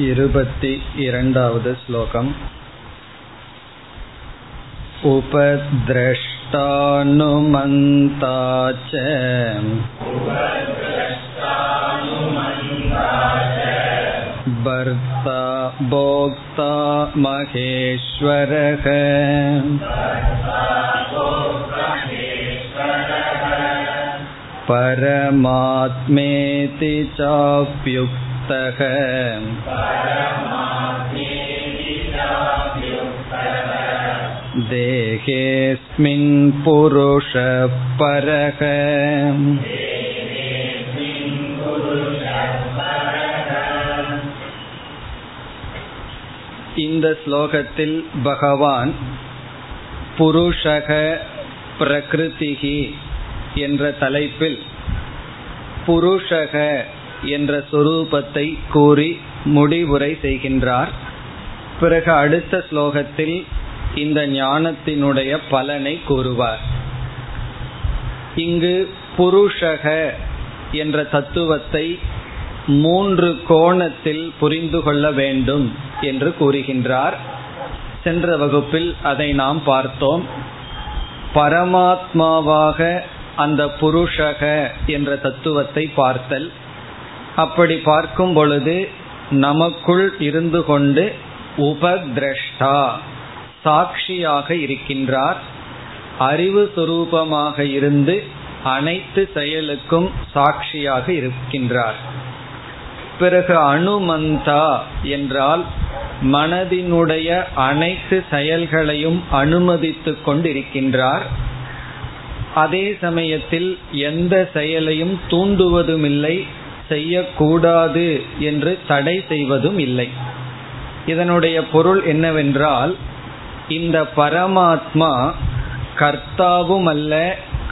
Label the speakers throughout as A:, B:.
A: इरण्डावद् श्लोकम् उपद्रष्टानुमन्ता च भर्ता भोक्ता महेश्वरः परमात्मेति चाप्युक् देहेऽस्मिन् पुरुषः परः இந்த ஸ்லோகத்தில் பகவான் புருஷக பிரகிருதிகி என்ற தலைப்பில் புருஷக என்ற சொரூபத்தை கூறி முடிவுரை செய்கின்றார். பிறகு அடுத்த ஸ்லோகத்தில் இந்த ஞானத்தினுடைய பலனை கூறுவார். இங்கு புருஷக என்ற தத்துவத்தை மூன்று கோணத்தில் புரிந்து கொள்ள வேண்டும் என்று கூறுகின்றார். சென்ற வகுப்பில் அதை நாம் பார்த்தோம். பரமாத்மாவாக அந்த புருஷக என்ற தத்துவத்தை பார்த்தல். அப்படி பார்க்கும் பொழுது நமக்குள் இருந்து கொண்டு உபதிரஷ்டா சாட்சியாக இருக்கின்றார். அறிவு சுரூபமாக இருந்து அனைத்து செயலுக்கும் சாட்சியாக இருக்கின்றார். பிறகு அனுமந்தா என்றால் மனதினுடைய அனைத்து செயல்களையும் அனுமதித்து கொண்டிருக்கின்றார். அதே சமயத்தில் எந்த செயலையும் தூண்டுவதுமில்லை செய்யக்கூடாது என்று தடை செய்வதும் இல்லை. இதனுடைய பொருள் என்னவென்றால் இந்த பரமாத்மா கர்த்தாவும் அல்ல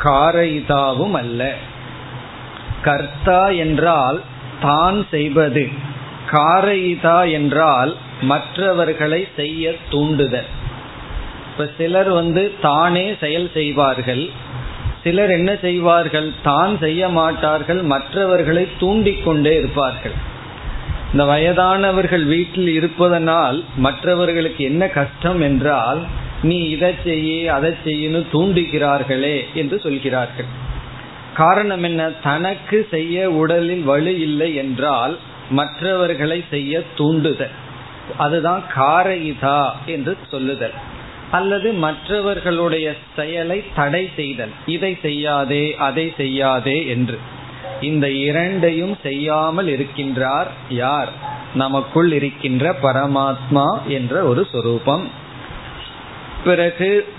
A: காரயிதாவும் அல்ல கர்த்தா என்றால் தான் செய்வது. காரயிதா என்றால் மற்றவர்களை செய்ய தூண்டுதல். இப்ப சிலர் வந்து தானே செயல் செய்வார்கள். சிலர் என்ன செய்வார்கள்? தான் செய்ய மாட்டார்கள் மற்றவர்களை தூண்டிக்கொண்டே இருப்பார்கள். இந்த வயதானவர்கள் வீட்டில் இருப்பதனால் மற்றவர்களுக்கு என்ன கஷ்டம் என்றால் நீ இதை செய்ய அதை செய்யணும் தூண்டுகிறார்களே என்று சொல்கிறார்கள். காரணம் என்ன? தனக்கு செய்ய உடலில் வலு இல்லை என்றால் மற்றவர்களை செய்ய தூண்டுதல். அதுதான் காரயிதா என்று சொல்லுதல். அல்லது மற்றவர்களுடைய செயலை தடை செய்தல். இதை செய்யாதே அதை செய்யாதே என்று. இந்த இரண்டையும் செய்யாமல் இருக்கின்றார் யார்? நமக்குள் இருக்கின்ற பரமாத்மா என்ற ஒரு சொரூபம். பிறகு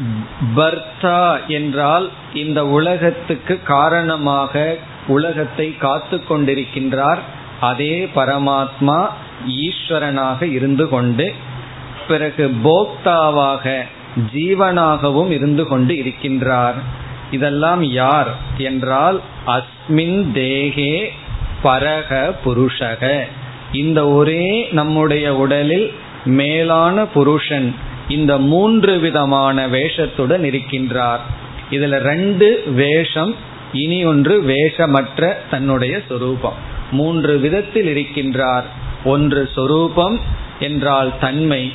A: பர்த்தா என்றால் இந்த உலகத்துக்கு காரணமாக உலகத்தை காத்து கொண்டிருக்கின்றார் அதே பரமாத்மா ஈஸ்வரனாக இருந்து கொண்டு பிறகு போக்தாவாக ஜீவனாகவும் இருந்து கொண்டு இருக்கின்றார். இதெல்லாம் யார்? என்றால் அஸ்மின் தேகே பரக புருஷக. இந்த ஒரே நம்முடைய உடலில் மேலான புருஷன் இந்த மூன்று விதமான வேஷத்துடன் இருக்கின்றார். இதுல ரெண்டு வேஷம் இனி ஒன்று வேஷமற்ற தன்னுடைய சொரூபம். மூன்று விதத்தில் இருக்கின்றார். ஒன்று சொரூபம் என்றால் தன்மை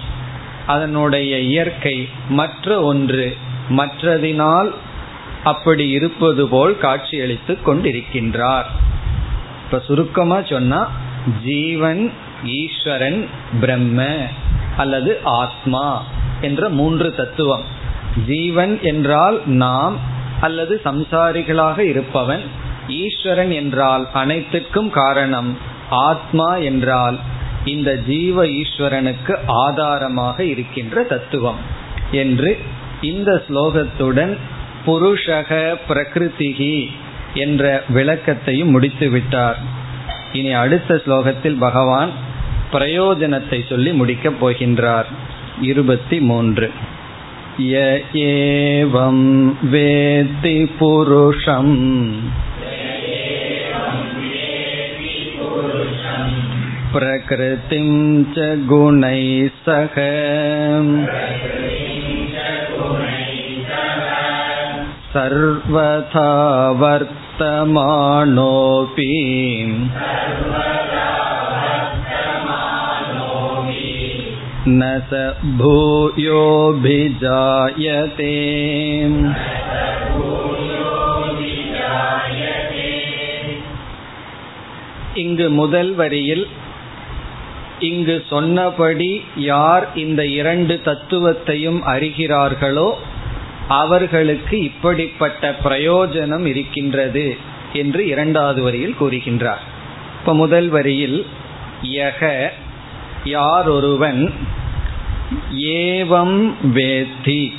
A: அதனுடைய இயற்கை மற்ற ஒன்று. மற்றதினால் அப்படி இருப்பது போல் காட்சியளித்து கொண்டிருக்கின்றார். இப்ப சுருக்கமா சொன்னா ஜீவன் ஈஸ்வரன் பிரம்ம அல்லது ஆத்மா என்ற மூன்று தத்துவம். ஜீவன் என்றால் நாம் அல்லது சம்சாரிகளாக இருப்பவன். ஈஸ்வரன் என்றால் அனைத்துக்கும் காரணம் ஆத்மா என்றால் இந்த ஜீவ ஈஸ்வரனுக்கு ஆதாரமாக இருக்கின்ற தத்துவம் என்று இந்த ஸ்லோகத்துடன் புருஷக பிரகிருதிகி என்ற விளக்கத்தையும் முடித்து விட்டார். இனி அடுத்த ஸ்லோகத்தில் பகவான் பிரயோஜனத்தை சொல்லி முடிக்கப் போகின்றார். இருபத்தி மூன்று ய ஏவம் வேத்தி புருஷம் प्रकृतिं च गुणैः सह सर्वथा वर्तमानोऽपि न स भूयोऽभिजायते இங்கு முதல் வரியில் இங்கு சொன்னபடி யார் இந்த இரண்டு தத்துவத்தையும் அறிகிறார்களோ அவர்களுக்கு இப்படிப்பட்ட பிரயோஜனம் இருக்கின்றது என்று இரண்டாவது வரியில் கூறுகின்றார். இப்ப முதல் வரியில் யக யார் ஒருவன் ஏவம் வேத்தி.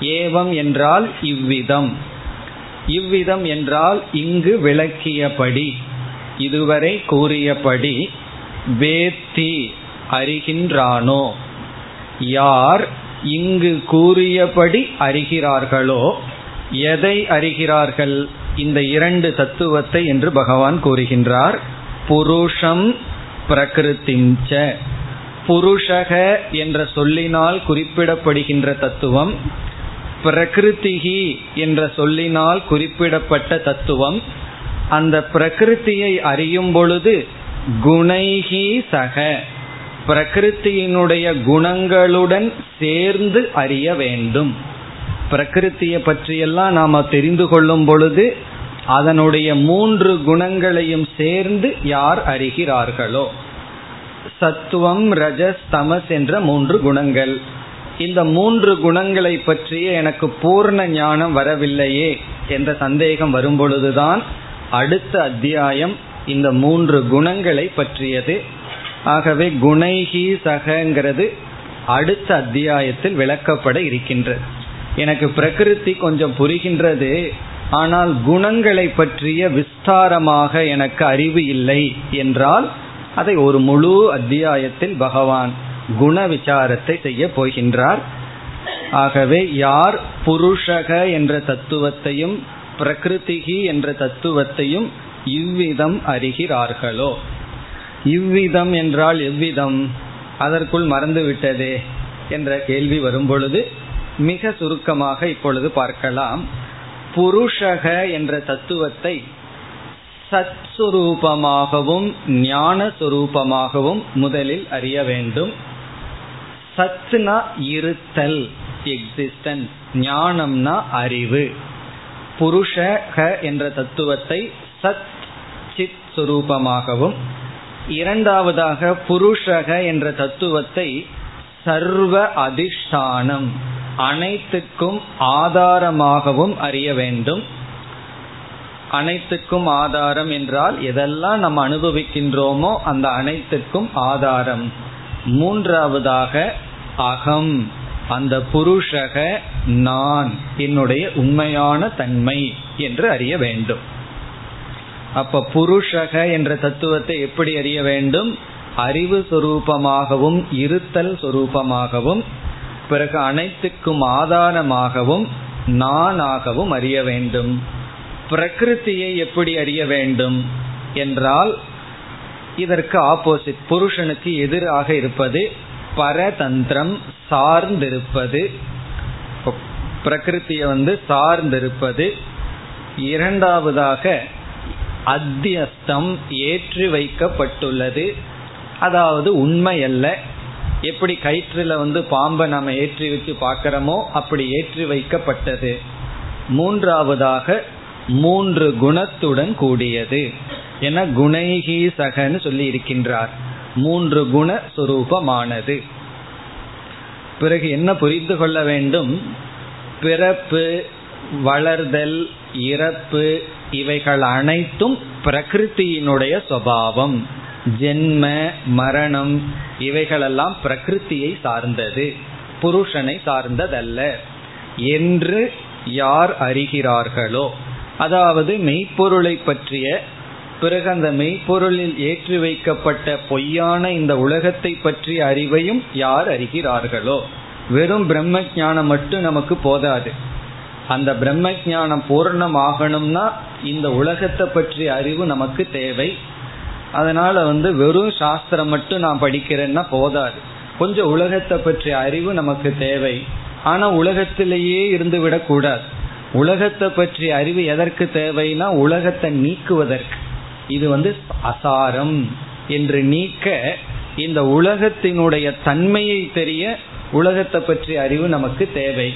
A: ஏவம் என்றால் இவ்விதம். இவ்விதம் என்றால் இங்கு விளக்கியபடி இதுவரை கூறியபடி வேத்தி அறிகின்றானோ? யார் இங்கு கூறியபடி அறிகிறார்களோ எதை அறிகிறார்கள்? இந்த இரண்டு தத்துவத்தை என்று பகவான் கூறுகின்றார். புருஷம் பிரகிருத்திஞ்ச. புருஷக என்ற சொல்லினால் குறிப்பிடப்படுகின்ற தத்துவம் பிரகிருதிகி என்ற சொல்லினால் குறிப்பிடப்பட்ட தத்துவம் அந்த பிரகிருத்தியை அறியும் பொழுது குணைகி சக. பிரகிருத்தியினுடைய குணங்களுடன் சேர்ந்து அறிய வேண்டும். பிரகிருத்தியை பற்றியெல்லாம் நாம் தெரிந்து கொள்ளும் பொழுது அதனுடைய மூன்று குணங்களையும் சேர்ந்து யார் அறிகிறார்களோ. சத்துவம் ரஜஸ் தமஸ் என்ற மூன்று குணங்கள். இந்த மூன்று குணங்களை பற்றிய எனக்கு பூர்ண ஞானம் வரவில்லையே என்ற சந்தேகம் வரும்பொழுதுதான் அடுத்த அத்தியாயம் இந்த மூன்று குணங்களை பற்றியது. ஆகவே குணைகி சகங்கிறது அடுத்த அத்தியாயத்தில் விளக்கப்பட இருக்கின்றது. எனக்கு பிரகிருதி கொஞ்சம் புரிகின்றது. ஆனால் குணங்களை பற்றிய விஸ்தாரமாக எனக்கு அறிவு இல்லை என்றால் அதை ஒரு முழு அத்தியாயத்தில் பகவான் குண விசாரத்தை செய்ய போகின்றார். ஆகவே யார் புருஷக என்ற தத்துவத்தையும் பிரகிருதிகி என்ற தத்துவத்தையும் இவ்விதம் அறிகிறார்களோ? இவ்விதம் என்றால் எவ்விதம்? அதற்குள் மறந்துவிட்டதே என்ற கேள்வி வரும்பொழுது மிக சுருக்கமாக இப்பொழுது பார்க்கலாம். புருஷக என்ற தத்துவத்தை சத்ஸ்வரூபமாகவும் ஞான சுரூபமாகவும் முதலில் அறிய வேண்டும். சத்னா இருத்தல் எக்ஸிஸ்டன்ஸ் ஞானம்னா அறிவு. புருஷக என்ற தத்துவத்தை சத் சித் சுரூபமாகவும் இரண்டாவதாக புருஷக என்ற தத்துவத்தை சர்வ அதிஷ்டானம் அனைத்துக்கும் ஆதாரமாகவும் அறிய வேண்டும். அனைத்துக்கும் ஆதாரம் என்றால் எதெல்லாம் நம்ம அனுபவிக்கின்றோமோ அந்த அனைத்துக்கும் ஆதாரம். மூன்றாவதாக அகம் அந்த புருஷக நான் என்னுடைய உண்மையான தன்மை என்று அறிய வேண்டும். அப்ப புருஷக என்ற தத்துவத்தை எப்படி அறிய வேண்டும்? அறிவு சொரூபமாகவும் இருத்தல் சொரூபமாகவும் பிறகு அனைத்துக்கும் ஆதாரமாகவும் நானாகவும் அறிய வேண்டும். பிரகிருத்தியை எப்படி அறிய வேண்டும்? என்றால் இதற்கு ஆப்போசிட் புருஷனுக்கு எதிராக இருப்பது பரதந்திரம் சார்ந்திருப்பது பிரகிருத்தியை வந்து சார்ந்திருப்பது இரண்டாவதாக அத்தியஸ்தம் ஏற்றி வைக்கப்பட்டுள்ளது. அதாவது உண்மை அல்ல. எப்படி கயிற்றுல வந்து பாம்பை நம்ம ஏற்றி வச்சு பார்க்கிறோமோ அப்படி ஏற்றி வைக்கப்பட்டது. மூன்றாவதாக மூன்று குணத்துடன் கூடியது. என குணைகி சகன்னு சொல்லி இருக்கின்றார். மூன்று குண சுரூபமானது. பிறகு என்ன புரிந்து கொள்ள வேண்டும்? பிறப்பு வளர்தல் இறப்பு இவைகள் அனைத்தும் பிரகிருத்தியினுடைய சுவாவம். ஜென்ம மரணம் இவைகளெல்லாம் பிரகிருத்தியை சார்ந்தது. புருஷனை சார்ந்ததல்ல. என்று யார் அறிகிறார்களோ அதாவது மெய்ப்பொருளை பற்றிய பிறகு அந்த மெய்ப்பொருளில் ஏற்றி வைக்கப்பட்ட பொய்யான இந்த உலகத்தை பற்றிய அறிவையும் யார் அறிகிறார்களோ வெறும் பிரம்ம ஜானம் மட்டும் நமக்கு போதாது. அந்த பிரம்ம ஜானம் பூர்ணமாகணும்னா இந்த உலகத்தை பற்றிய அறிவு நமக்கு தேவை. அதனால வந்து வெறும் சாஸ்திரம் மட்டும் நான் படிக்கிறேன்னா போதாது. கொஞ்சம் உலகத்தை பற்றிய அறிவு நமக்கு தேவை. ஆனா உலகத்திலேயே இருந்து விடக்கூடாது உலகத்தை பற்றிய அறிவு எதற்கு தேவைன்னா உலகத்தை நீக்குவதற்கு. இது வந்து அசாரம் என்று நீக்க இந்த உலகத்தினுடைய தன்மையை தெரிய உலகத்தை பற்றி அறிவு நமக்கு தேவை.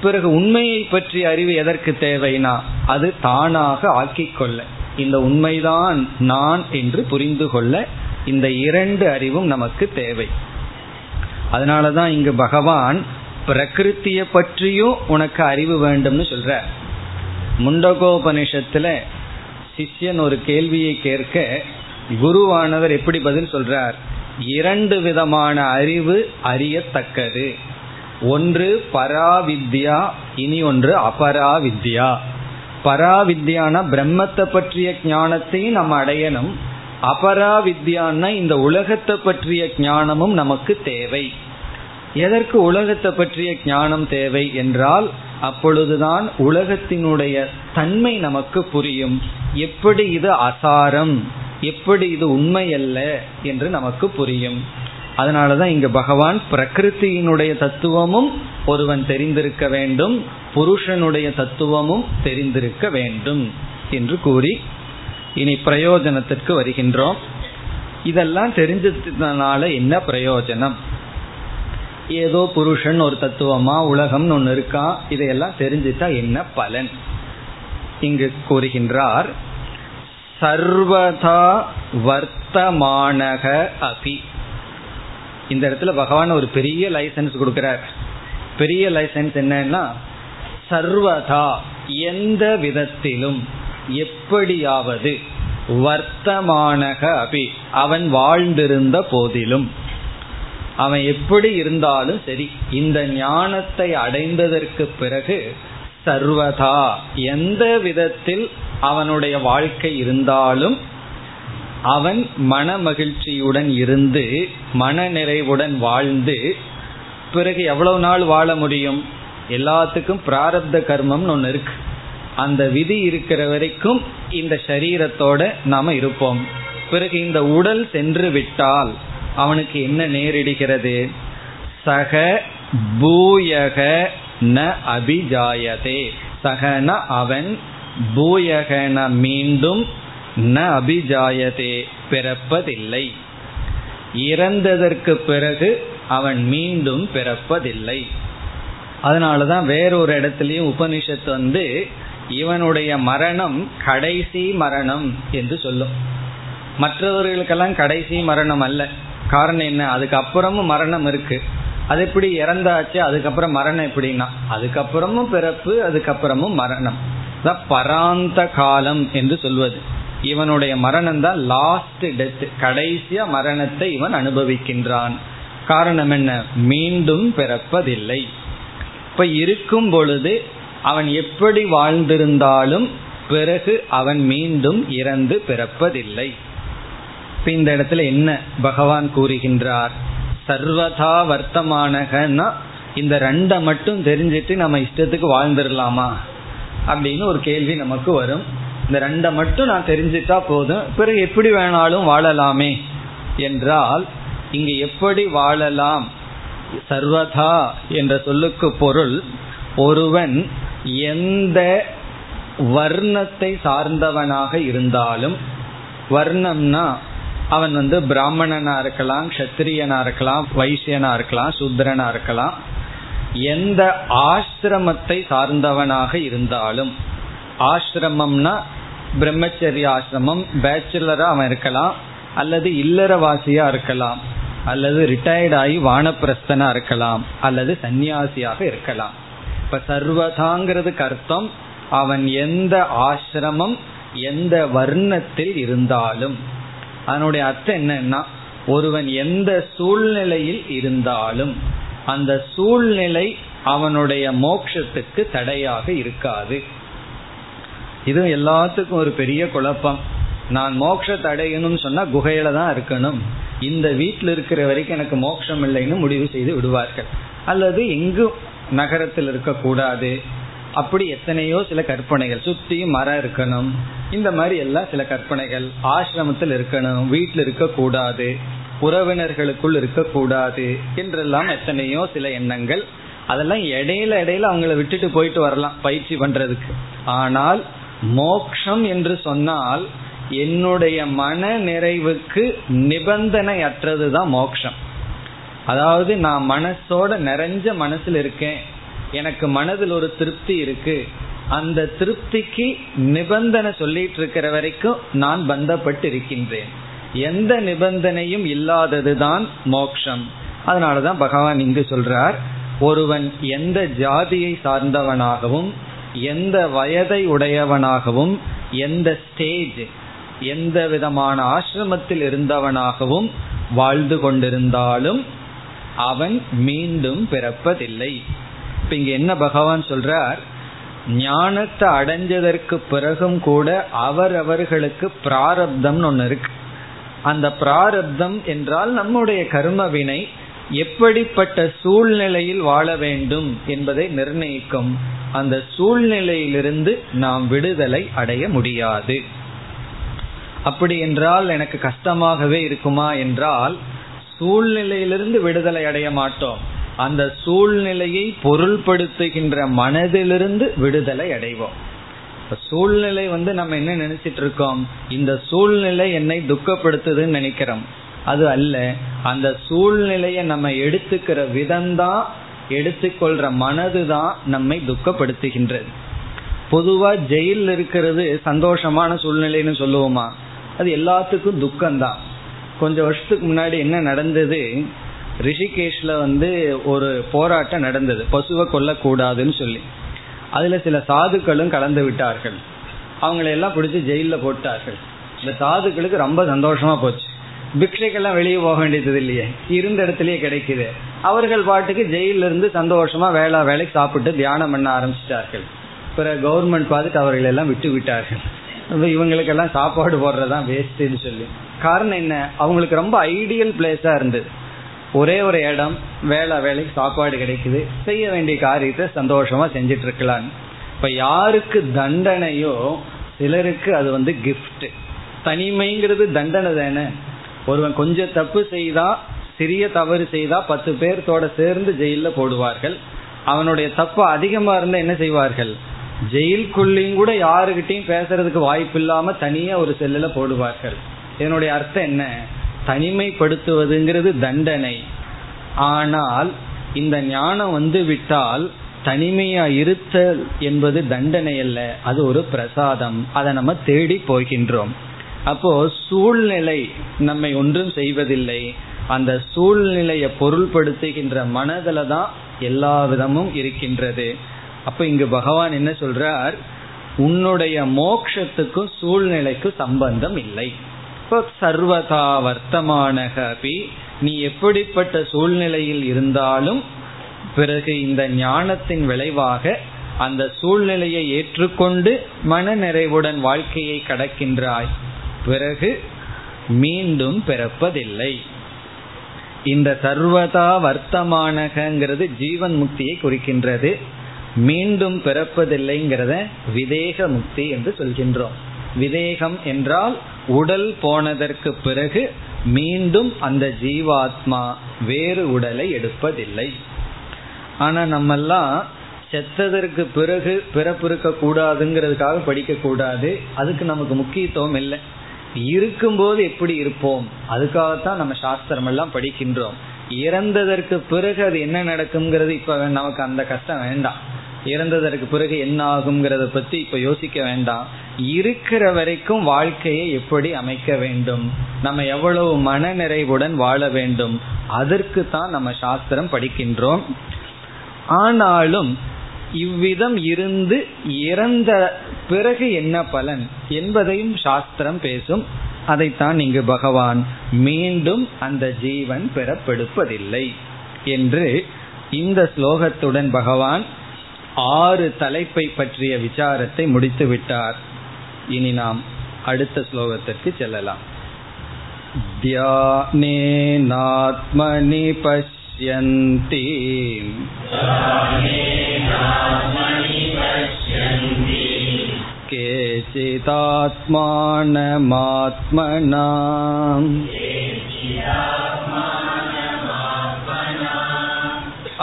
A: பிறகு உண்மையை பற்றிய அறிவு எதற்கு தேவைனா அது தானாக ஆக்கிக்கொள்ள இந்த உண்மைதான் நான் என்று புரிந்து கொள்ள இந்த இரண்டு அறிவும் நமக்கு தேவை. அதனாலதான் இங்கு பகவான் பிரகிருத்திய பற்றியும் உனக்கு அறிவு வேண்டும்னு சொல்ற முண்டகோபனிஷத்துல சிஷ்யன் ஒரு கேள்வியை கேட்க குருவானவர் எப்படி பதில் சொல்றார்? இரண்டு விதமான அறிவு அறியத்தக்கது. ஒன்று பராவித்யா இனி ஒன்று அபராவித்யா. பராவித்யான பிரம்மத்தை பற்றிய ஞானத்தையும் நம்ம அடையணும். அபராவித்யான்னா இந்த உலகத்தை பற்றிய ஞானமும் நமக்கு தேவை. எதற்கு உலகத்தை பற்றிய ஞானம் தேவை என்றால் அப்பொழுதுதான் உலகத்தினுடைய தன்மை நமக்கு புரியும். எப்படி இது அசாரம்? எப்படி இது உண்மை அல்ல என்று நமக்கு புரியும். அதனாலதான் இங்க பகவான் பிரகிருத்தியினுடைய தத்துவமும் ஒருவன் தெரிந்திருக்க வேண்டும் புருஷனுடைய தத்துவமும் தெரிந்திருக்க வேண்டும் என்று கூறி இனி பிரயோஜனத்திற்கு வருகின்றோம். இதெல்லாம் தெரிஞ்சதுனால என்ன பிரயோஜனம்? ஏதோ புருஷன் ஒரு தத்துவமா உலகம்னு ஒன்று இருக்கான் இதையெல்லாம் தெரிஞ்சுட்டா என்ன பலன்? இங்கு கூறுகின்றார் சர்வதா வர்த்தமானக அபி. இந்த இடத்துல பகவான் ஒரு பெரிய லைசன்ஸ் கொடுக்கிறார். பெரிய லைசன்ஸ் என்னன்னா சர்வதா எந்த விதத்திலும் எப்படியாவது வர்த்தமானக அபி அவன் வாழ்ந்திருந்த போதிலும். அவன் எப்படி இருந்தாலும் சரி இந்த ஞானத்தை அடைந்ததற்கு பிறகு சர்வதா எந்த விதத்தில் அவனுடைய வாழ்க்கை இருந்தாலும் அவன் மன மகிழ்ச்சியுடன் இருந்து மன நிறைவுடன் வாழ்ந்து பிறகு எவ்வளவு நாள் வாழ முடியும்? எல்லாத்துக்கும் பிராரப்த கர்மம்னு ஒன்று இருக்கு. அந்த விதி இருக்கிற வரைக்கும் இந்த சரீரத்தோட நாம இருப்போம். பிறகு இந்த உடல் சென்று விட்டால் அவனுக்கு என்ன நேரிடுகிறது? சக பூயக ந அபிஜாயதே. சகன அவன் பூயகன மீண்டும் ந அபிஜாயதே பிறப்பதில்லை. இறந்ததற்கு பிறகு அவன் மீண்டும் பிறப்பதில்லை. அதனாலதான் வேறொரு இடத்துலயும் உபனிஷத்து வந்து இவனுடைய மரணம் கடைசி மரணம் என்று சொல்லும். மற்றவர்களுக்கெல்லாம் கடைசி மரணம் அல்ல. காரணம் என்ன? அதுக்கப்புறமும் மரணம் இருக்கு. அது எப்படி இறந்தாச்சு? அதுக்கப்புறம் மரணம் எப்படின்னா அதுக்கப்புறமும் பிறப்பு அதுக்கப்புறமும் மரணம். பராந்த காலம் என்று சொல்வது. இவனுடைய மரணம் தான் லாஸ்ட் டெத் கடைசிய மரணத்தை இவன் அனுபவிக்கின்றான். காரணம் என்ன? மீண்டும் பிறப்பதில்லை. இப்ப இருக்கும் பொழுது அவன் எப்படி வாழ்ந்திருந்தாலும் பிறகு அவன் மீண்டும் இறந்து பிறப்பதில்லை. இந்த இடத்துல என்ன பகவான் கூறுகின்றார்? சர்வதா வர்த்தமானகன்னா இந்த ரெண்டை மட்டும் தெரிஞ்சிட்டு நம்ம இஷ்டத்துக்கு வாழ்ந்துடலாமா அப்படின்னு ஒரு கேள்வி நமக்கு வரும். இந்த ரெண்டை மட்டும் நான் தெரிஞ்சிட்டா போதும். பிறகு எப்படி வேணாலும் வாழலாமே என்றால் இங்கு எப்படி வாழலாம்? சர்வதா என்ற சொல்லுக்கு பொருள் ஒருவன் எந்த வர்ணத்தை சார்ந்தவனாக இருந்தாலும் வர்ணம்னா அவன் வந்து பிராமணனா இருக்கலாம் கஷத்திரியனா இருக்கலாம் வைசியனா இருக்கலாம் சூத்ரனா இருக்கலாம். எந்த ஆசிரமத்தை சார்ந்தவனாக இருந்தாலும் ஆசிரமம்னா பிரம்மச்சரிய ஆசிரமம் பேச்சுலரா அவன் இருக்கலாம் அல்லது இல்லறவாசியா இருக்கலாம் அல்லது ரிட்டையர்ட் ஆகி வானப்பிரஸ்தனா இருக்கலாம் அல்லது சந்நியாசியாக இருக்கலாம். இப்ப சர்வதாங்கிறதுக்கு அர்த்தம் அவன் எந்த ஆசிரமம் எந்த வர்ணத்தில் இருந்தாலும். அதனுடைய அர்த்தம் என்னன்னா ஒருவன் எந்த சூழ்நிலையில் இருந்தாலும் அந்த சூழ்நிலை அவனுடைய மோட்சத்துக்கு தடையாக இருக்காது. இது எல்லாத்துக்கும் ஒரு பெரிய குழப்பம். நான் மோட்சத்தை அடையணும்னு சொன்னா குகையில தான் இருக்கணும். இந்த வீட்டில் இருக்கிற வரைக்கும் எனக்கு மோட்சம் இல்லைன்னு முடிவு செய்து விடுவார்கள். அல்லது எங்கும் நகரத்தில் இருக்கக்கூடாது. அப்படி எத்தனையோ சில கற்பனைகள். சுத்தியும் மரம் இருக்கணும். இந்த மாதிரி எல்லாம் சில கற்பனைகள். ஆசிரமத்தில் இருக்கணும். வீட்டில் இருக்கக்கூடாது. உறவினர்களுக்குள் இருக்கக்கூடாது என்றெல்லாம் எத்தனையோ சில எண்ணங்கள். அதெல்லாம் இடையில இடையில அவங்கள விட்டுட்டு போயிட்டு வரலாம் பயிற்சி பண்றதுக்கு. ஆனால் மோக்ஷம் என்று சொன்னால் என்னுடைய மன நிறைவுக்கு நிபந்தனை அற்றதுதான் மோக்ஷம். அதாவது நான் மனசோட நிறைஞ்ச மனசில் இருக்கேன். எனக்கு மனதில் ஒரு திருப்தி இருக்கு. அந்த திருப்திக்கு நிபந்தனை சொல்லிட்டு இருக்கிற வரைக்கும் நான் பந்தப்பட்டு இருக்கின்றேன் எந்த நிபந்தனையும் இல்லாததுதான் மோக்ஷம். அதனாலதான் பகவான் இங்கு சொல்றார் ஒருவன் எந்த ஜாதியை சார்ந்தவனாகவும் எந்த வயதை உடையவனாகவும் எந்த ஸ்டேஜ் எந்த விதமான ஆசிரமத்தில் இருந்தவனாகவும் வாழ்ந்து கொண்டிருந்தாலும் அவன் மீண்டும் பிறப்பதில்லை. இப்ப இங்க என்ன பகவான் சொல்றார்? ஞானத்தை அடைஞ்சதற்கு பிறகும் கூட அவரவர்களுக்கு பிராரப்தம்னு ஒன்று இருக்கு. அந்த பிராரப்தம் என்றால் நம்முடைய கர்ம வினை எப்படிப்பட்ட சூழ்நிலையில் வாழ வேண்டும் என்பதை நிர்ணயிக்கும். அந்த சூழ்நிலையிலிருந்து நாம் விடுதலை அடைய முடியாது. அப்படி என்றால் எனக்கு கஷ்டமாகவே இருக்குமா என்றால் சூழ்நிலையிலிருந்து விடுதலை அடைய மாட்டோம். அந்த சூழ்நிலையை பொருள்படுத்துகின்ற மனதிலிருந்து விடுதலை அடைவோம். சூழ்நிலை வந்து நம்ம என்ன நினைச்சிட்டு இருக்கோம்? இந்த சூழ்நிலை என்னை துக்கப்படுத்துதுன்னு நினைக்கிறோம். அது அல்ல. அந்த சூழ்நிலையை நம்ம எடுத்துக்கிற விதம்தான் எடுத்துக்கொள்ற மனது தான் நம்மை துக்கப்படுத்துகின்றது. பொதுவா ஜெயில் இருக்கிறது சந்தோஷமான சூழ்நிலைன்னு சொல்லுவோமா? அது எல்லாத்துக்கும் துக்கம்தான். கொஞ்சம் வருஷத்துக்கு முன்னாடி என்ன நடந்தது? ரிஷிகேஷ்ல வந்து ஒரு போராட்டம் நடந்தது. பசுவை கொல்லக்கூடாதுன்னு சொல்லி. அதுல சில சாதுக்களும் கலந்து விட்டார்கள். அவங்களை எல்லாம் பிடிச்சி ஜெயிலில் போட்டார்கள். இந்த சாதுக்களுக்கு ரொம்ப சந்தோஷமா போச்சு. பிக்ஷைக்கெல்லாம் வெளியே போக வேண்டியது இல்லையே இருந்த இடத்துலயே கிடைக்குது. அவர்கள் பாட்டுக்கு ஜெயில இருந்து சந்தோஷமா வேலை வேலைக்கு சாப்பிட்டு தியானம் பண்ண ஆரம்பிச்சிட்டார்கள். பிறகு கவர்மெண்ட் பார்த்துட்டு அவர்கள் எல்லாம் விட்டு விட்டார்கள். இவங்களுக்கெல்லாம் சாப்பாடு போடுறதுதான் வேஸ்ட்னு சொல்லி. காரணம் என்ன? அவங்களுக்கு ரொம்ப ஐடியல் பிளேஸா இருந்தது. ஒரே ஒரு இடம் வேலை வேலைக்கு சாப்பாடு கிடைக்குது. செய்ய வேண்டிய காரியத்தை சந்தோஷமா செஞ்சிட்டு இருக்கலாம் இப்ப யாருக்கு தண்டனையோ சிலருக்கு அது வந்து கிஃப்ட் தனிமைங்கிறது தண்டனை தானே. ஒருவன் கொஞ்சம் தப்பு செய்தா சிறிய தவறு செய்தா பத்து பேர்த்தோட சேர்ந்து ஜெயில போடுவார்கள். அவனுடைய தப்பு அதிகமா இருந்தா என்ன செய்வார்கள்? ஜெயிலுக்குள்ளேயும் கூட யாருகிட்டையும் பேசுறதுக்கு வாய்ப்பு இல்லாம தனியா ஒரு செல்லுல போடுவார்கள். இதனுடைய அர்த்தம் என்ன? தனிமைப்படுத்துவதுங்கிறது தண்டனை. ஆனால் இந்த ஞானம் வந்து விட்டால் தனிமையா இருத்தல் என்பது தண்டனை அல்ல அது ஒரு பிரசாதம். அதை நம்ம தேடி போகின்றோம். அப்போ சூழ்நிலை நம்மை ஒன்றும் செய்வதில்லை. அந்த சூழ்நிலையை பொருள்படுத்துகின்ற மனதில தான் எல்லா விதமும் இருக்கின்றது. அப்ப இங்கு பகவான் என்ன சொல்றார்? உன்னுடைய மோக்ஷத்துக்கும் சூழ்நிலைக்கும் சம்பந்தம் இல்லை. இப்போ சர்வதா வர்த்தமானகபி நீ எப்படிப்பட்ட சூழ்நிலையில் இருந்தாலும் பிறகு இந்த ஞானத்தின் விளைவாக அந்த சூழ்நிலையை ஏற்றுக்கொண்டு மன நிறைவுடன் வாழ்க்கையை கடக்கின்றாய். பிறகு மீண்டும் பிறப்பதில்லை. இந்த சர்வதா வர்த்தமானகங்கிறது ஜீவன் முக்தியை குறிக்கின்றது. மீண்டும் பிறப்பதில்லைங்கிறத விதேக முக்தி என்று சொல்கின்றோம். விதேகம் என்றால் உடல் போனதற்கு பிறகு மீண்டும் அந்த ஜீவாத்மா வேறு உடலை எடுப்பதில்லை. ஆனா நம்மெல்லாம் செத்ததற்கு பிறகு பிறப்பு இருக்க கூடாதுங்கிறதுக்காக படிக்க கூடாது அதுக்கு நமக்கு முக்கியத்துவம் இல்லை. இருக்கும்போது எப்படி இருப்போம்? அதுக்காகத்தான் நம்ம சாஸ்திரம் எல்லாம் படிக்கின்றோம். இறந்ததற்கு பிறகு அது என்ன நடக்குங்கிறது இப்ப நமக்கு அந்த கஷ்டம் வேண்டாம். இறந்ததற்கு பிறகு என்ன ஆகுங்கிறத பத்தி இப்ப யோசிக்க வேண்டாம். இருக்கிற வரைக்கும் வாழ்க்கையை எப்படி அமைக்க வேண்டும்? நம்ம எவ்வளவு மன நிறைவுடன் வாழ வேண்டும்? அதற்கு தான் நம்ம சாஸ்திரம் படிக்கின்றோம். ஆனாலும் இவ்விதம் இருந்து இறந்த பிறகு என்ன பலன் என்பதையும் சாஸ்திரம் பேசும். அதைத்தான் இங்கு பகவான் மீண்டும் அந்த ஜீவன் பெறப்படுவதில்லை என்று இந்த ஸ்லோகத்துடன் பகவான் ஆறு தலைப்பை பற்றிய விசாரத்தை முடித்து விட்டார். இனி நாம் அடுத்த ஸ்லோகத்திற்கு செல்லலாம். தியானேனாத்மனி பஷ்யந்தி केचिदात्मानमात्मना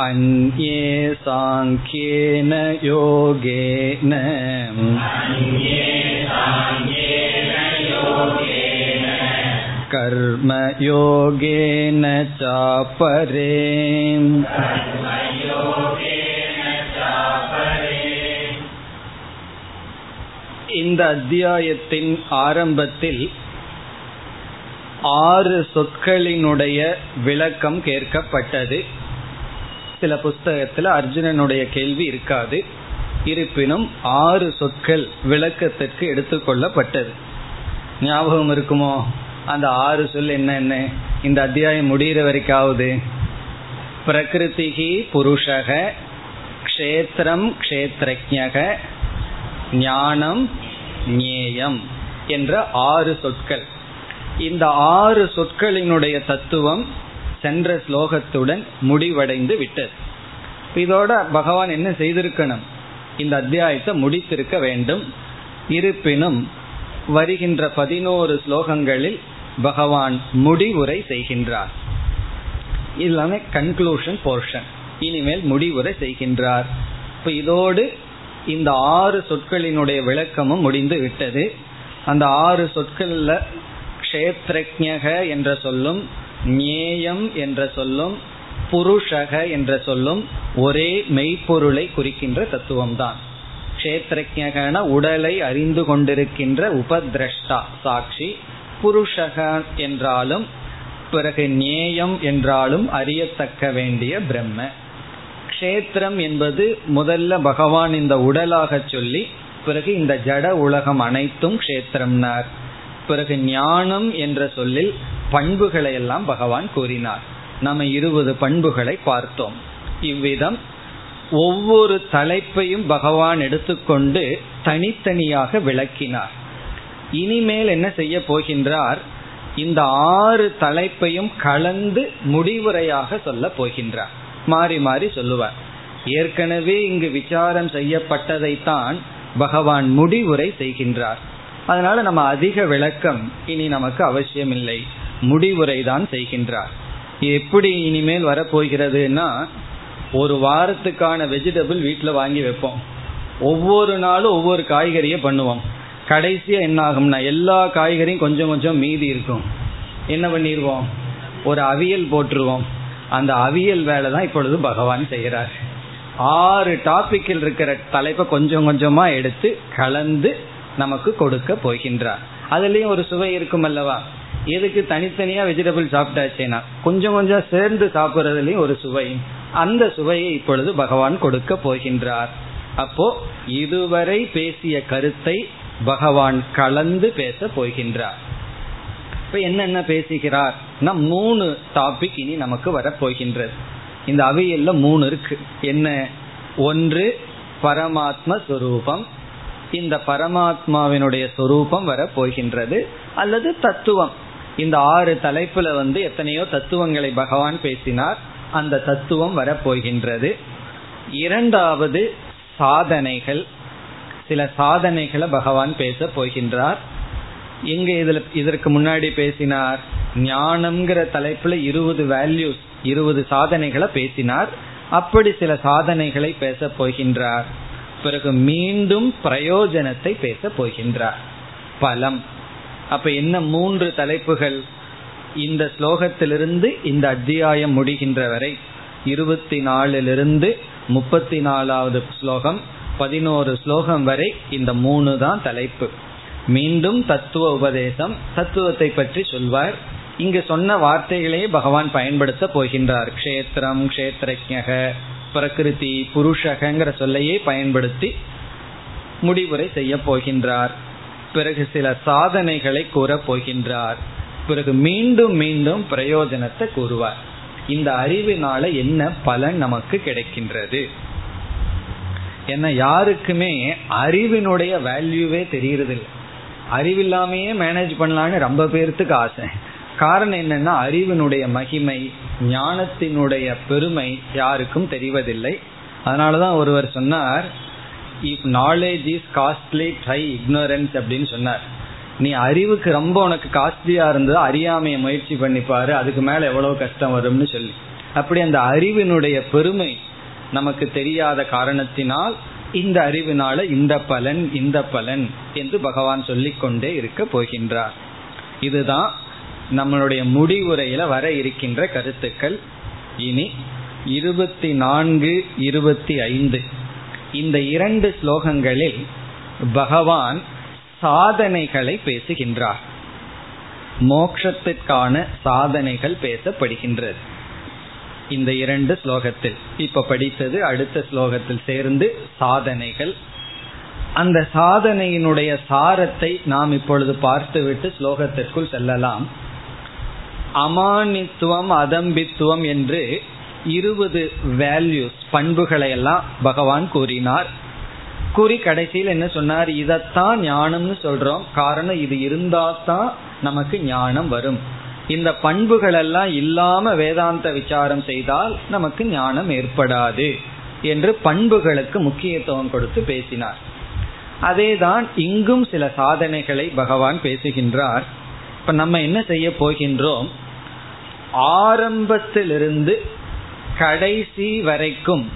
A: अन्ये साङ्ख्येन योगेन कर्मयोगेन चापरे இந்த அத்தியாயத்தின் ஆரம்பத்தில் ஆறு சொற்களினுடைய விளக்கம் கேட்கப்பட்டது. சில புஸ்தகத்தில் அர்ஜுனனுடைய கேள்வி இருக்காது. இருப்பினும் ஆறு சொற்கள் விளக்கத்திற்கு எடுத்துக்கொள்ளப்பட்டது ஞாபகம் இருக்குமோ? அந்த ஆறு சொல் என்னென்ன இந்த அத்தியாயம் முடிகிற வரைக்காவது. பிரகிருதிகி புருஷக க்ஷேத்திரம் க்ஷேத்ரஜக ஞானம் ஞேயம் என்ற ஆறு சொற்கள். இந்த ஆறு சொற்களினுடைய தத்துவம் சென்ற ஸ்லோகத்துடன் முடிவடைந்து விட்டது. இதோட பகவான் என்ன செய்திருக்கணும்? இந்த அத்தியாயத்தை முடித்திருக்க வேண்டும். இருப்பினும் வருகின்ற பதினோரு ஸ்லோகங்களில் பகவான் முடிவுரை செய்கின்றார். இதெல்லாமே கன்க்ளூஷன் போர்ஷன் இனிமேல் முடிவுரை செய்கின்றார். இப்போ இதோடு இந்த ஆறு சொற்களினுடைய விளக்கமும் முடிந்து விட்டது. அந்த ஆறு சொற்கள்ல க்ஷேத்ரஜக என்ற சொல்லும் ஞேயம் என்ற சொல்லும் புருஷக என்ற சொல்லும் ஒரே மெய்ப்பொருளை குறிக்கின்ற தத்துவம் தான் உடலை அறிந்து கொண்டிருக்கின்ற உபதிரஷ்டா சாட்சி. புருஷக என்றாலும் பிறகு நேயம் என்றாலும் அறியத்தக்க வேண்டிய பிரம்ம. க்ஷேத்திரம் என்பது முதல்ல பகவான் இந்த உடலாக சொல்லி பிறகு இந்த ஜட உலகம் அனைத்தும் க்ஷேத்திரம்னார். பிறகு ஞானம் என்ற சொல்லில் பண்புகளை எல்லாம் பகவான் கூறினார். நம்ம இருபது பண்புகளை பார்த்தோம். இவ்விதம் ஒவ்வொரு தலைப்பையும் பகவான் எடுத்துக்கொண்டு தனித்தனியாக விளக்கினார். இனிமேல் என்ன செய்ய போகின்றார்? இந்த ஆறு தலைப்பையும் கலந்து முடிவுரையாக சொல்ல போகின்றார். மாறி மாறி சொல்லுவார். ஏற்கனவே இங்கு விசாரம் செய்யப்பட்டதைத்தான் பகவான் முடிவுரை செய்கின்றார். அதனால நம்ம அதிக விளக்கம் இனி நமக்கு அவசியம் இல்லை முடிவுரை தான் செய்கின்றார். எப்படி இனிமேல் வரப்போகிறதுனா ஒரு வாரத்துக்கான வெஜிடபிள் வீட்டில் வாங்கி வைப்போம். ஒவ்வொரு நாளும் ஒவ்வொரு காய்கறியை பண்ணுவோம். கடைசியாக என்ன ஆகும்னா எல்லா காய்கறியும் கொஞ்சம் கொஞ்சம் மீதி இருக்கும். என்ன பண்ணிடுவோம் ஒரு அவியல் போட்டுருவோம். அந்த அவியல் வேலை தான் இப்பொழுது பகவான் செய்கிறார். ஆறு டாபிக்கில் இருக்கிற தலைப்பை கொஞ்சம் கொஞ்சமா எடுத்து கலந்து நமக்கு கொடுக்க போகின்றார். அதுலயும் ஒரு சுவை இருக்கும் அல்லவா? எதுக்கு தனித்தனியா வெஜிடபிள் சாப்பிட்டாச்சேனா கொஞ்சம் கொஞ்சம் சேர்ந்து சாப்பிட்றதுலயும் ஒரு சுவை. அந்த சுவையை இப்பொழுது பகவான் கொடுக்க போகின்றார். அப்போ இதுவரை பேசிய கருத்தை பகவான் கலந்து பேச போகின்றார். இப்ப என்னென்ன பேசுகிறார்? மூணு டாபிக் இனி நமக்கு வரப்போகின்றது. இந்த அவையல்ல மூணு இருக்கு. என்ன? ஒன்று பரமாத்ம சுரூபம். இந்த பரமாத்மாவினுடைய சொரூபம் வர போகின்றது அல்லது தத்துவம். இந்த ஆறு தலைப்புல வந்து எத்தனையோ தத்துவங்களை பகவான் பேசினார். அந்த தத்துவம் வரப்போகின்றது. இரண்டாவது சாதனைகள். சில சாதனைகளை பகவான் பேச போகின்றார். எங்க இதுல இதற்கு முன்னாடி பேசினார் ஞானம்ங்கிற தலைப்புல இருபது வேல்யூஸ் இருபது சாதனைகளை பேசினார். அப்படி சில சாதனைகளை பேச போகின்றார். பிறகு மீண்டும் பிரயோஜனத்தை பேச போகின்றார். பலம். அப்ப என்ன மூன்று தலைப்புகள்? இந்த ஸ்லோகத்திலிருந்து இந்த அத்தியாயம் முடிகின்ற வரை இருபத்தி நாலிலிருந்து முப்பத்தி நாலாவது ஸ்லோகம் பதினோரு ஸ்லோகம் வரை இந்த மூணு தான் தலைப்பு. மீண்டும் தத்துவ உபதேசம் தத்துவத்தை பற்றி சொல்வார். இங்கு சொன்ன வார்த்தைகளையே பகவான் பயன்படுத்த போகின்றார். க்ஷேத்திரம் க்ஷேத்திரஜக பிரகிருதி புருஷகங்கிற சொல்லையே பயன்படுத்தி முடிவுரை செய்ய போகின்றார். பிறகு சில சாதனைகளை கூறப் போகின்றார். பிறகு மீண்டும் மீண்டும் பிரயோஜனத்தை கூறுவார். இந்த அறிவினால என்ன பலன் நமக்கு கிடைக்கின்றது? ஏன்னா யாருக்குமே அறிவினுடைய வேல்யூவே தெரியறதில்லை. அறிவில்லாமையே மேனேஜ் பண்ணலான்னு ரொம்ப பேர்த்துக்கு ஆசை. காரணம் என்னன்னா அறிவினுடைய மகிமை ஞானத்தினுடைய பெருமை யாருக்கும் தெரிவதில்லை. அதனாலதான் ஒருவர் சொன்னார் if knowledge is costly try ignorance அப்படின்னு சொன்னார். நீ அறிவுக்கு ரொம்ப உனக்கு காஸ்ட்லியா இருந்தது அறியாமையை முயற்சி பண்ணிப்பாரு அதுக்கு மேல எவ்வளவு கஷ்டம் வரும்னு சொல்லி. அப்படி அந்த அறிவினுடைய பெருமை நமக்கு தெரியாத காரணத்தினால் இந்த அறிவினால இந்த பலன் இந்த பலன் என்று பகவான் சொல்லிக்கொண்டே இருக்க போகின்றார். இதுதான் நம்மளுடைய முடிவுரையில வர இருக்கின்ற கருத்துக்கள். இனி இருபத்தி நான்கு இருபத்தி ஐந்து. இந்த இரண்டு ஸ்லோகங்களில் பகவான் சாதனைகளை பேசுகின்றார். மோக்ஷத்திற்கான சாதனைகள் பேசப்படுகின்றது. இந்த இரண்டு ஸ்லோகத்தில். இப்ப படித்தது அடுத்த ஸ்லோகத்தில் சேர்ந்து சாதனைகள். அந்த சாதனையினுடைய சாரத்தை நாம் இப்பொழுது பார்த்துவிட்டு ஸ்லோகத்திற்குள் செல்லலாம். அமானித்துவம் அதம்பித்துவம் என்று இருபது வேல்யூஸ் பண்புகளை எல்லாம் பகவான் கூறினார். கூறி கடைசியில் என்ன சொன்னார்? இதைத்தான் ஞானம்னு சொல்றோம். காரணம் இது இருந்தா தான் நமக்கு ஞானம் வரும். இந்த பண்புகள் எல்லாம் இல்லாம வேதாந்த விசாரம் செய்தால் நமக்கு ஞானம் ஏற்படாது என்று பண்புகளுக்கு முக்கியத்துவம் கொடுத்து பேசினார். அதேதான் இங்கும் சில சாதனைகளை பகவான் பேசுகின்றார். இப்ப நம்ம என்ன செய்ய போகின்றோம்? ஆரம்பத்திலிருந்து கடைசி வரைக்கும்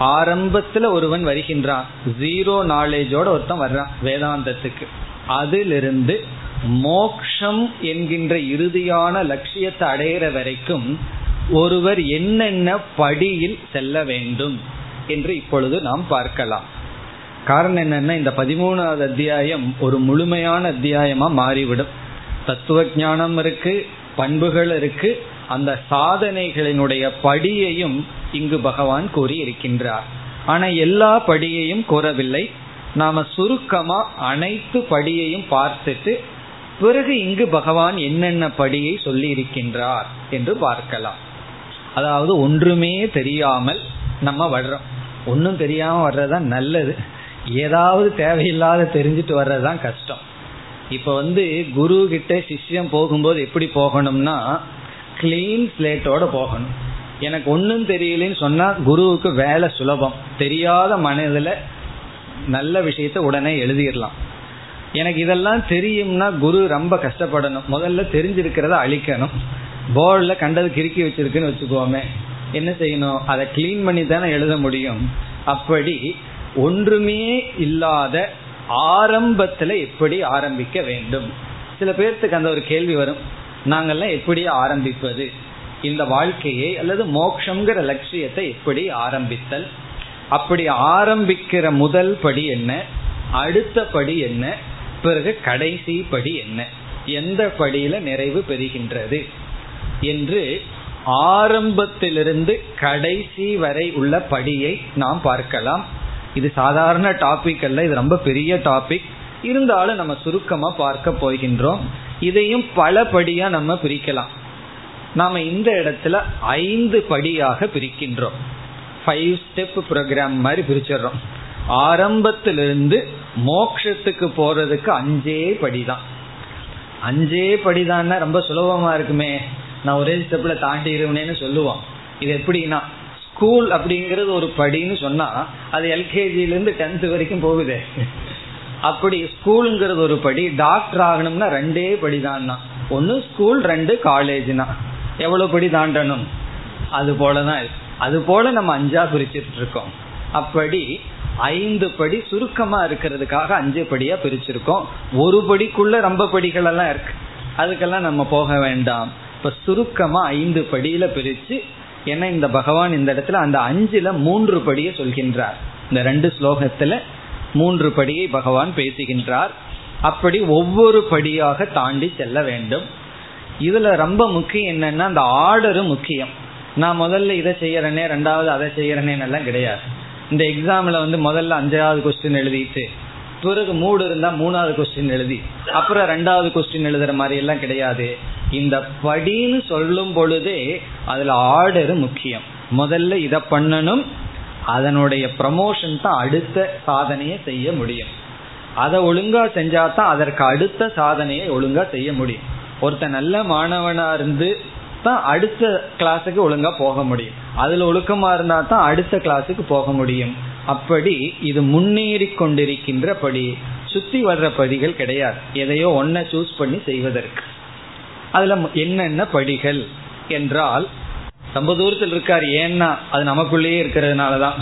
A: ஆரம்பத்துல ஒருவன் வருகின்றான். ஜீரோ நாலேஜோட ஒருத்தன் வர்றான் வேதாந்தத்துக்கு. அதிலிருந்து மோக்ஷம் என்கின்ற இறுதியான லட்சியத்தை அடையிற வரைக்கும் ஒருவர் என்னென்ன படியில் செல்ல வேண்டும் என்று இப்பொழுது நாம் பார்க்கலாம். காரணம் என்னன்னா இந்த பதிமூணாவது அத்தியாயம் ஒரு முழுமையான அத்தியாயமா மாறிவிடும். தத்துவ ஞானம் இருக்கு பண்புகள் இருக்கு அந்த சாதனைகளினுடைய படியையும் இங்கு பகவான் கூறி இருக்கின்றார் ஆனா எல்லா படியையும் கூறவில்லை. நாம சுருக்கமா அனைத்து படியையும் பார்த்துட்டு பிறகு இங்கு பகவான் என்னென்ன படியை சொல்லி இருக்கின்றார் என்று பார்க்கலாம். அதாவது ஒன்றுமே தெரியாமல் நம்ம வர்றோம். ஒன்றும் தெரியாம வர்றதுதான் நல்லது. ஏதாவது தேவையில்லாத தெரிஞ்சுட்டு வர்றதுதான் கஷ்டம். இப்ப வந்து குரு கிட்ட சிஷ்யம் போகும்போது எப்படி போகணும்னா கிளீன் ஸ்லேட்டோட போகணும். எனக்கு ஒன்றும் தெரியலன்னு சொன்னா குருவுக்கு வேலை சுலபம். தெரியாத மனதில் நல்ல விஷயத்த உடனே எழுதிடலாம். எனக்கு இதெல்லாம் தெரியும்னா குரு ரொம்ப கஷ்டப்படணும். முதல்ல தெரிஞ்சிருக்கிறத அழிக்கணும். போர்டில் கண்டது கிறுக்கி வச்சிருக்குன்னு வச்சுக்கோமே. என்ன செய்யணும்? அதை கிளீன் பண்ணி தானே எழுத முடியும். அப்படி ஒன்றுமே இல்லாத ஆரம்பத்தில் எப்படி ஆரம்பிக்க வேண்டும்? சில பேர்த்துக்கு அந்த ஒரு கேள்வி வரும். நாங்கெல்லாம் எப்படி ஆரம்பிப்பது? இந்த வாழ்க்கையை அல்லது மோக்ஷங்கிற லட்சியத்தை எப்படி ஆரம்பித்தல்? அப்படி ஆரம்பிக்கிற முதல் படி என்ன? அடுத்த படி என்ன? பிறகு கடைசி படி என்ன? எந்த படியில நிறைவு பெறுகின்றது? என்று ஆரம்பத்திலிருந்து கடைசி வரை உள்ள படியை நாம் பார்க்கலாம். இது சாதாரண டாபிக் அல்ல இது ரொம்ப பெரிய டாபிக் இருந்தாலும் நம்ம சுருக்கமாக பார்க்க போகின்றோம். இதையும் பல படியாக நம்ம பிரிக்கலாம். நாம் இந்த இடத்துல ஐந்து படியாக பிரிக்கின்றோம். ஃபைவ் ஸ்டெப் ப்ரோக்ராம் மாதிரி பிரிச்சிடுறோம். ஆரம்பத்திலிருந்து மோக்ஷத்துக்கு போறதுக்கு அஞ்சே படிதான். அஞ்சே படிதான் ரொம்ப சுலபமா இருக்குமே. நான் ஒரே ஸ்டெப்ல தாண்டிடுவேன்னு சொல்லுவோம் இது எப்படின்னா ஸ்கூல் அப்படிங்கிறது ஒரு படின்னு சொன்னா அது எல்கேஜில இருந்து டென்த் வரைக்கும் போகுது. அப்படி ஸ்கூலுங்கிறது ஒரு படி டாக்டர் ஆகணும்னா ரெண்டே படி தான் ஒன்னு ஸ்கூல் ரெண்டு காலேஜ்னா எவ்வளவு படி தாண்டணும்? அது போலதான் அது போல நம்ம அஞ்சா பிரிச்சுட்டு இருக்கோம். அப்படி ஐந்து படி சுருக்கமா இருக்கிறதுக்காக அஞ்சு படியா பிரிச்சிருக்கோம். ஒரு படிக்குள்ள ரொம்ப படிகள் எல்லாம் இருக்கு. அதுக்கெல்லாம் நம்ம போக வேண்டாம். இப்ப சுருக்கமா ஐந்து படியில பிரிச்சு ஏன்னா இந்த பகவான் இந்த இடத்துல அந்த அஞ்சுல மூன்று படியை சொல்கின்றார். இந்த ரெண்டு ஸ்லோகத்துல மூன்று படியை பகவான் பேசுகின்றார். அப்படி ஒவ்வொரு படியாக தாண்டி செல்ல வேண்டும். இதுல ரொம்ப முக்கியம் என்னன்னா அந்த ஆர்டரும் முக்கியம். நான் முதல்ல இதை செய்யறேனே ரெண்டாவது அதை செய்யறேனேன்னு எல்லாம் கிடையாது. இந்த எக்ஸாம்ல வந்து முதல்ல அஞ்சாவது கொஸ்டின் எழுதிட்டு பிறகு மூடு இருந்தா மூணாவது கொஸ்டின் எழுதி அப்புறம் ரெண்டாவது கொஸ்டின் எழுதுற மாதிரி எல்லாம் கிடையாது. இந்த படின்னு சொல்லும் பொழுதே அதுல ஆர்டர் முக்கியம். முதல்ல இதை பண்ணணும் அதனுடைய ப்ரமோஷன் தான் அடுத்த சாதனையை செய்ய முடியும். அதை ஒழுங்கா செஞ்சா தான் அதற்கு அடுத்த சாதனையை ஒழுங்கா செய்ய முடியும். ஒருத்த நல்ல மாணவனா இருந்து தான் அடுத்த கிளாஸுக்கு ஒழுங்கா போக முடியும். அதுல ஒழுக்கமா இருந்தா தான் அடுத்த கிளாஸுக்கு போக முடியும். அப்படி இது முன்னேறி கொண்டிருக்கின்ற படி சுத்தி வர்ற படிகள் கிடையாது. எதையோ ஒன்ன சூஸ் பண்ணி செய்வதற்கு. அதுல என்னென்ன படிகள் என்றால் ரொம்ப தூரத்தில் இருக்கார். ஏன்னா அது நமக்குள்ளேயே இருக்கிறதுனாலதான்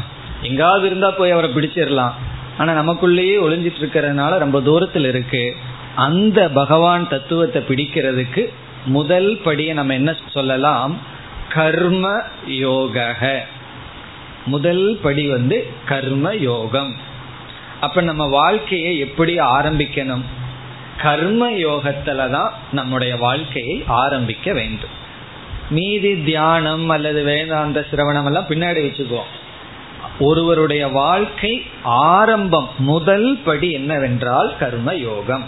A: எங்காவது இருந்தா போய் அவரை பிடிச்சிடலாம். ஆனா நமக்குள்ளேயே ஒளிஞ்சிட்டு இருக்கிறதுனால ரொம்ப தூரத்தில் இருக்கு. அந்த பகவான் தத்துவத்தை பிடிக்கிறதுக்கு முதல் படியை நம்ம என்ன சொல்லலாம்? கர்ம யோக முதல் படி வந்து கர்ம யோகம் அப்ப நம்ம வாழ்க்கையை எப்படி ஆரம்பிக்கணும்? கர்ம யோகத்துல தான் நம்முடைய வாழ்க்கையை ஆரம்பிக்க வேண்டும். மீதி தியானம் அல்லது வேதாந்த சிரவணம் எல்லாம் பின்னாடி வச்சுக்குவோம். ஒருவருடைய வாழ்க்கை ஆரம்பம் முதல் படி என்னவென்றால் கர்ம யோகம்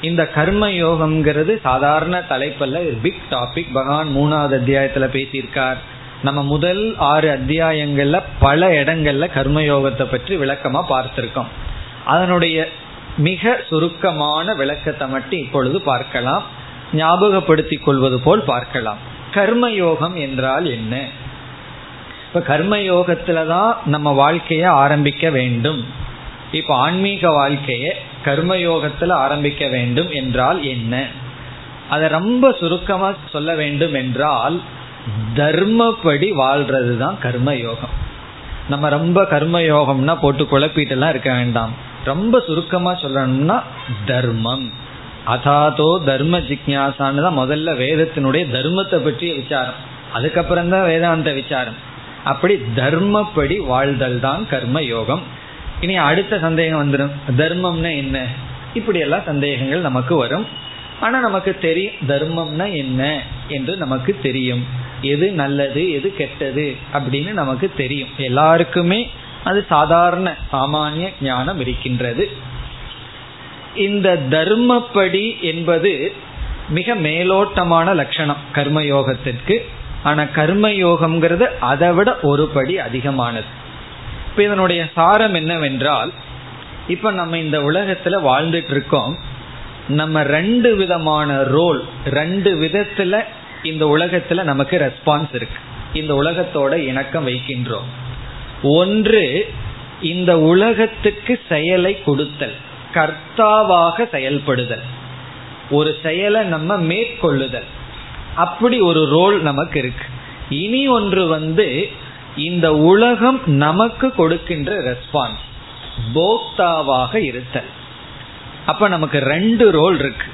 A: இந்த கர்ம யோகம்ங்கிறது சாதாரண தலைப்பல்ல பிக் டாபிக் பகவான் மூணாவது அத்தியாயத்துல பேசியிருக்கார். நம்ம முதல் ஆறு அத்தியாயங்கள்ல பல இடங்கள்ல கர்மயோகத்தை பற்றி விளக்கமா பார்த்திருக்கோம். அதனுடைய மிக சுருக்கமான விளக்கத்தை மட்டும் இப்பொழுது பார்க்கலாம். ஞாபகப்படுத்திக் கொள்வது போல் பார்க்கலாம். கர்மயோகம் என்றால் என்ன? இப்ப கர்மயோகத்துல தான் நம்ம வாழ்க்கையை ஆரம்பிக்க வேண்டும். இப்ப ஆன்மீக வாழ்க்கையை கர்மயோகத்துல ஆரம்பிக்க வேண்டும் என்றால் என்ன? அதை ரொம்ப சுருக்கமா சொல்ல வேண்டும் என்றால் தர்மப்படி வாழ்றது தான் கர்மயோகம். நம்ம ரொம்ப கர்மயோகம்னா போட்டு குழப்பிட்டுலாம் இருக்க வேண்டாம். ரொம்ப சுருக்கமா சொல்லணும்னா தர்மம். அதாதோ தர்ம ஜிக்யாசான்னு தான் முதல்ல வேதத்தினுடைய தர்மத்தை பற்றிய விசாரம். அதுக்கப்புறம் தான் வேதாந்த விசாரம். அப்படி தர்மப்படி வாழ்தல் தான் கர்ம யோகம் இனி அடுத்த சந்தேகம் வந்துடும் தர்மம்னா என்ன? இப்படி எல்லாம் சந்தேகங்கள் நமக்கு வரும். ஆனா நமக்கு தெரியும் தர்மம்னா என்ன என்று நமக்கு தெரியும். எது நல்லது எது கெட்டது அப்படின்னு நமக்கு தெரியும். எல்லாருக்குமே அது சாதாரண சாமானிய ஞானம் இருக்கின்றது. இந்த தர்மப்படி என்பது மிக மேலோட்டமான லட்சணம் கர்மயோகத்திற்கு. ஆனா கர்மயோகம்ங்கிறது அதை விட ஒரு படி அதிகமானது. இப்ப இதனுடைய சாரம் என்னவென்றால் இப்ப நம்ம இந்த உலகத்துல வாழ்ந்துட்டு இருக்கோம் நம்ம ரெண்டு விதமான ரோல் ரெண்டு விதத்துல இந்த உலகத்துல நமக்கு ரெஸ்பான்ஸ் இருக்கு. இந்த உலகத்தோட இணக்கம் வைக்கின்றோம். ஒன்று இந்த உலகத்துக்கு செயலை கொடுத்தல் கர்த்தாவாக செயல்படுதல். ஒரு செயலை நம்ம மேற்கொள்ளுதல். அப்படி ஒரு ரோல் நமக்கு இருக்கு. இனி ஒன்று வந்து இந்த உலகம் நமக்கு கொடுக்கின்ற ரெஸ்பான்ஸ் போக்தாவாக இருத்தல். அப்ப நமக்கு ரெண்டு ரோல் இருக்கு.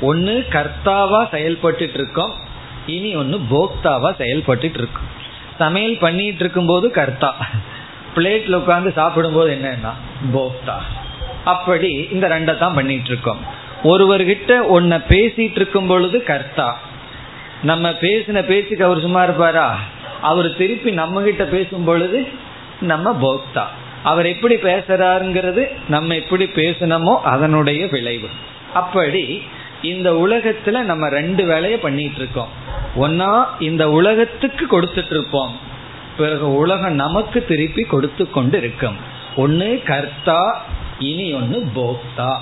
A: ஒன்னு கர்த்தாவா செயல்பட்டு இருக்கோம் இனி ஒன்னு போக்தாவா செயல்பட்டு இருக்கும் சமையல் பண்ணிட்டு இருக்கும் போது கர்த்தா. பிளேட்ல உட்காந்து சாப்பிடும் போது என்னன்னா போக்தா. அப்படி இந்த ரெண்டை தான் பண்ணிட்டு இருக்கோம் ஒருவர்கிட்ட ஒன்ன பேசிட்டு இருக்கும் பொழுது கர்த்தா. நம்ம பேசின பேச்சுக்கு அவர் சும்மா இருப்பாரா? அவர் திருப்பி நம்ம கிட்ட பேசும் பொழுது நம்ம போக்தா. அவர் எப்படி பேசுறாருங்கிறது நம்ம எப்படி பேசணுமோ அதனுடைய விளைவு. அப்படி இந்த உலகத்துல நம்ம ரெண்டு வேலைய பண்ணிட்டு இருக்கோம் ஒன்னா இந்த உலகத்துக்கு கொடுத்துட்டு இருப்போம் பிறகு உலகம் நமக்கு திருப்பி கொடுத்து கொண்டு இருக்கும் ஒன்னு கர்த்தா இனி ஒன்னு போக்தா.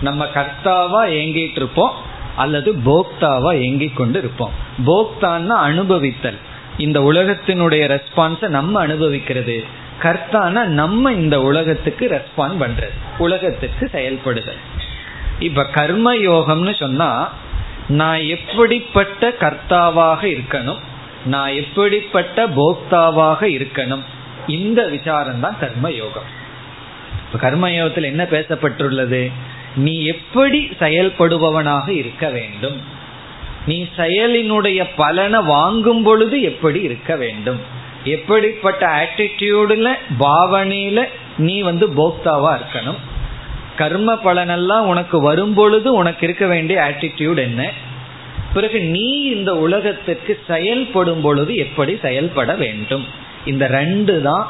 A: நம்ம கர்த்தாவா ஏங்கிட்டு இருப்போம் அல்லது போக்தாவா ஏங்கிக் கொண்டு இருப்போம் போக்தான்னா அனுபவித்தல். இந்த உலகத்தினுடைய ரெஸ்பான்ஸை நம்ம அனுபவிக்கிறது. கர்த்தானா நம்ம இந்த உலகத்துக்கு ரெஸ்பாண்ட் பண்றது. உலகத்துக்கு செயல்படுதல். இப்ப கர்ம யோகம்னு சொன்னா நான் எப்படிப்பட்ட கர்த்தாவாக இருக்கணும் நான் எப்படிப்பட்ட போக்தாவாக இருக்கணும் இந்த விசாரம் தான் கர்ம யோகம் இப்ப கர்ம யோகத்தில் என்ன பேசப்பட்டுள்ளது? நீ எப்படி செயல்படுபவனாக இருக்க வேண்டும்? நீ செயலினுடைய பலனை வாங்கும் பொழுது எப்படி இருக்க வேண்டும்? எப்படிப்பட்ட ஆட்டிடியூடுல பாவனையில நீ வந்து போக்தாவா இருக்கணும்? கர்ம பலனெல்லாம் உனக்கு வரும் பொழுது உனக்கு இருக்க வேண்டிய ஆட்டிடியூட் என்ன? பிறகு நீ இந்த உலகத்துக்கு செயல்படும் பொழுது எப்படி செயல்பட வேண்டும்? இந்த ரெண்டு தான்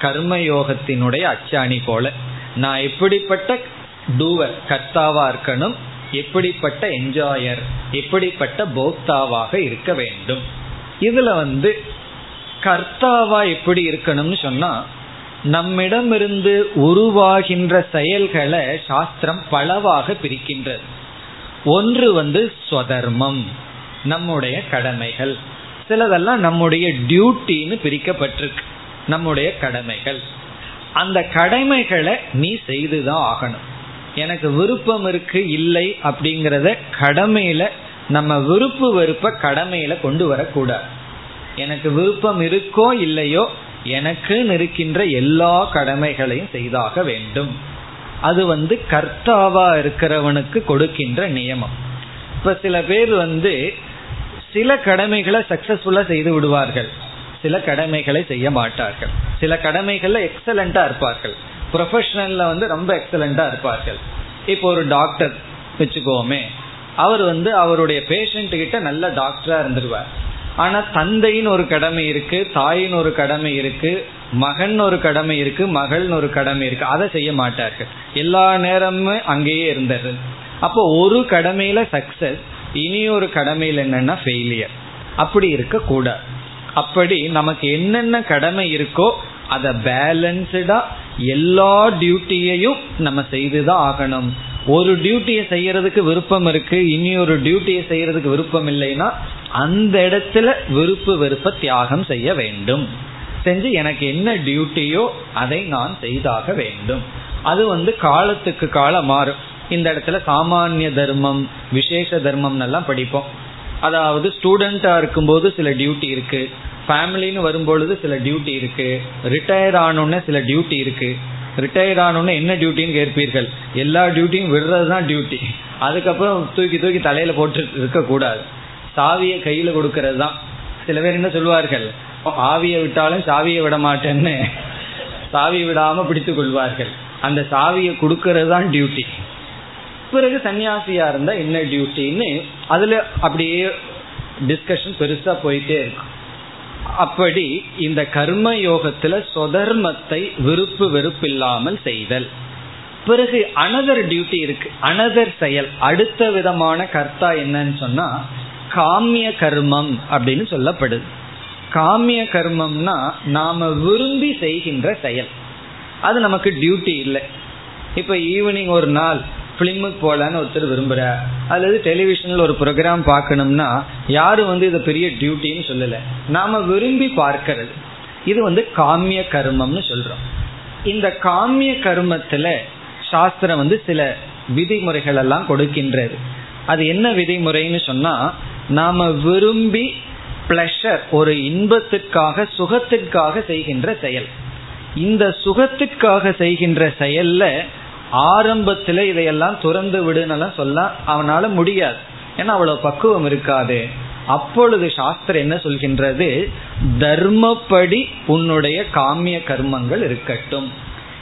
A: கர்மயோகத்தினுடைய அச்சாணி போல. நான் எப்படிப்பட்ட டூவர் கர்த்தாவா இருக்கணும்? எப்படிப்பட்ட என்ஜாயர் எப்படிப்பட்ட போக்தாவாக இருக்க வேண்டும்? இதுல வந்து கர்த்தாவா எப்படி இருக்கணும்னு சொன்னா நம்மிடமிருந்து உருவாகின்ற செயல்களை சாஸ்திரம் பலவாக பிரிக்கின்றது. ஒன்று வந்து ஸ்வதர்மம் நம்முடைய கடமைகள். சிலதெல்லாம் நம்முடைய டியூட்டின்னு பிரிக்கப்பட்டிருக்கு நம்முடைய கடமைகள். அந்த கடமைகளை நீ செய்துதான் ஆகணும். எனக்கு விருப்பம் இருக்கு இல்லை அப்படிங்கிறத கடமையில நம்ம விருப்பு வெறுப்ப கடமையில கொண்டு வரக்கூடாது. எனக்கு விருப்பம் இருக்கோ இல்லையோ எனக்கு இருக்கின்ற எல்லா கடமைகளையும் செய்தாக வேண்டும். அது வந்து கர்த்தாவா இருக்கிறவனுக்கு கொடுக்கின்ற நியமம். இப்ப சில பேர் வந்து சில கடமைகளை சக்சஸ்ஃபுல்லா செய்து விடுவார்கள். சில கடமைகளை செய்ய மாட்டார்கள். சில கடமைகள்ல எக்ஸலண்டா இருப்பார்கள். ப்ரொஃபஷனல்ல வந்து ரொம்ப எக்ஸலண்டா இருப்பார்கள். இப்போ ஒரு டாக்டர் வச்சுக்கோமே அவர் வந்து அவருடைய பேஷண்ட் கிட்ட நல்ல டாக்டரா இருந்துருவார். ஆனா தந்தைன்னு ஒரு கடமை இருக்கு தாயின் ஒரு கடமை இருக்கு மகன் ஒரு கடமை இருக்கு மகள்னு ஒரு கடமை இருக்கு. அதை செய்ய மாட்டார்கள். எல்லா நேரமும் அங்கேயே இருந்தது. அப்போ ஒரு கடமையில சக்சஸ் இனி ஒரு கடமையில் என்னன்னா ஃபெயிலியர் அப்படி இருக்க கூடாது அப்படி நமக்கு என்னென்ன கடமை இருக்கோ அதை பேலன்ஸ்டா எல்லா டியூட்டியையும் நம்ம செய்துதான் ஆகணும். ஒரு டியூட்டியை செய்யறதுக்கு விருப்பம் இருக்கு இனி ஒரு டியூட்டியை செய்யறதுக்கு விருப்பம் இல்லைன்னா அந்த இடத்துல விருப்பு வெறுப்ப தியாகம் செய்ய வேண்டும். செஞ்சு எனக்கு என்ன டியூட்டியோ அதை நான் செய்தாக வேண்டும். அது வந்து காலத்துக்கு காலம் மாறும். இந்த இடத்துல சாமானிய தர்மம் விசேஷ தர்மம் எல்லாம் படிப்போம். அதாவது ஸ்டூடெண்டா இருக்கும்போது சில டியூட்டி இருக்கு. ஃபேமிலின்னு வரும்பொழுது சில டியூட்டி இருக்கு. ரிட்டையர் ஆனோடனே சில டியூட்டி இருக்கு. ரிட்டையர் ஆனோடனே என்ன டியூட்டின்னு கேட்பீர்கள்? எல்லா டியூட்டியும் விடுறது தான் டியூட்டி அதுக்கப்புறம் தூக்கி தூக்கி தலையில போட்டு இருக்கக்கூடாது. சாவியை கையில கொடுக்கறது தான் சில பேர் என்ன சொல்லுவார்கள் ஆவியை விட்டாலும் சாவியை விட மாட்டேன்னு. சாவி விடாம பிடித்து கொள்வார்கள். அந்த சாவியை கொடுக்கறது தான் டியூட்டி பிறகு சன்னியாசியா இருந்தா என்ன டியூட்டின்னு அதுல அப்படியே டிஸ்கஷன் பெருசா போயிட்டே இருக்கும். அப்படி இந்த கர்ம யோகத்துல சொதர்மத்தை விருப்பு வெறுப்பில்லாமல் செய்தல். பிறகு அனதர் டியூட்டி இருக்கு அனதர் செயல். அடுத்த விதமான கர்த்தா என்னன்னு சொன்னா காமிய கர்மம் அப்படின்னு சொல்லப்படுது. காமிய கர்மம்னா நாம விரும்பி செய்கின்ற செயல். அது நமக்கு டியூட்டி இல்லை. இப்ப ஈவினிங் ஒரு நாள் பிலிமுக்கு போகலான்னு ஒருத்தர் விரும்புகிறார் அல்லது டெலிவிஷனில் ஒரு ப்ரோக்ராம் பார்க்கணும்னா யாரும் வந்து இதை பெரிய டியூட்டின்னு சொல்லலை. நாம விரும்பி பார்க்கறது. இது வந்து காமிய கர்மம்னு சொல்கிறோம் இந்த காமிய கர்மத்தில் சாஸ்திரம் வந்து சில விதிமுறைகள் எல்லாம் கொடுக்கின்றது. அது என்ன விதிமுறைன்னு சொன்னால் நாம் விரும்பி பிளஷர் ஒரு இன்பத்திற்காக சுகத்திற்காக செய்கின்ற செயல். இந்த சுகத்திற்காக செய்கின்ற செயல்ல ஆரம்பத்துல இதையெல்லாம் துறந்து விடுனெல்லாம் சொல்ல அவனால முடியாது. ஏன்னா அவ்வளவு பக்குவம் இருக்காது. அப்பொழுது சாஸ்திரம் என்ன சொல்கின்றது? தர்மப்படி உன்னுடைய காமிய கர்மங்கள் இருக்கட்டும்.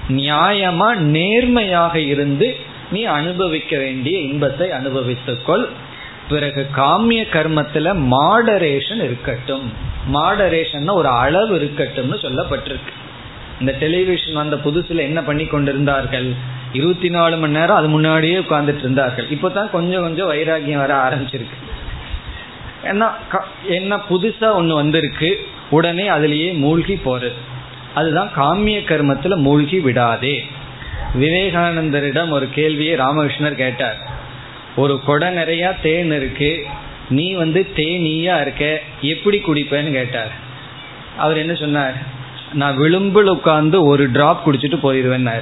A: நியாயமா நேர்மையாக இருந்து நீ அனுபவிக்க வேண்டிய இன்பத்தை அனுபவித்துக்கொள். பிறகு காமிய கர்மத்துல மாடரேஷன் இருக்கட்டும். மாடரேஷன் ஒரு அளவு இருக்கட்டும்னு சொல்லப்பட்டிருக்கு. இந்த டெலிவிஷன் வந்த புதுசுல என்ன பண்ணி கொண்டிருந்தார்கள்? இருபத்தி நாலு மணி நேரம் அது முன்னாடியே உட்கார்ந்துட்டு இருந்தார்கள். இப்பதான் கொஞ்சம் கொஞ்சம் வைராகியம் வர ஆரம்பிச்சிருக்கு. ஏன்னா என்ன புதுசா ஒண்ணு வந்திருக்கு உடனே அதுலேயே மூழ்கி போறது அதுதான் காமிய கர்மத்துல மூழ்கி விடாதே. விவேகானந்தரிடம் ஒரு கேள்வியை ராமகிருஷ்ணர் கேட்டார். ஒரு கொடை நிறைய தேன் இருக்கு நீ வந்து தேனீயா இருக்க எப்படி குடிப்பேன்னு கேட்டார். அவர் என்ன சொன்னார்? நான் விளிம்பில் உட்கார்ந்து ஒரு டிராப் குடிச்சிட்டு போயிடுவேன்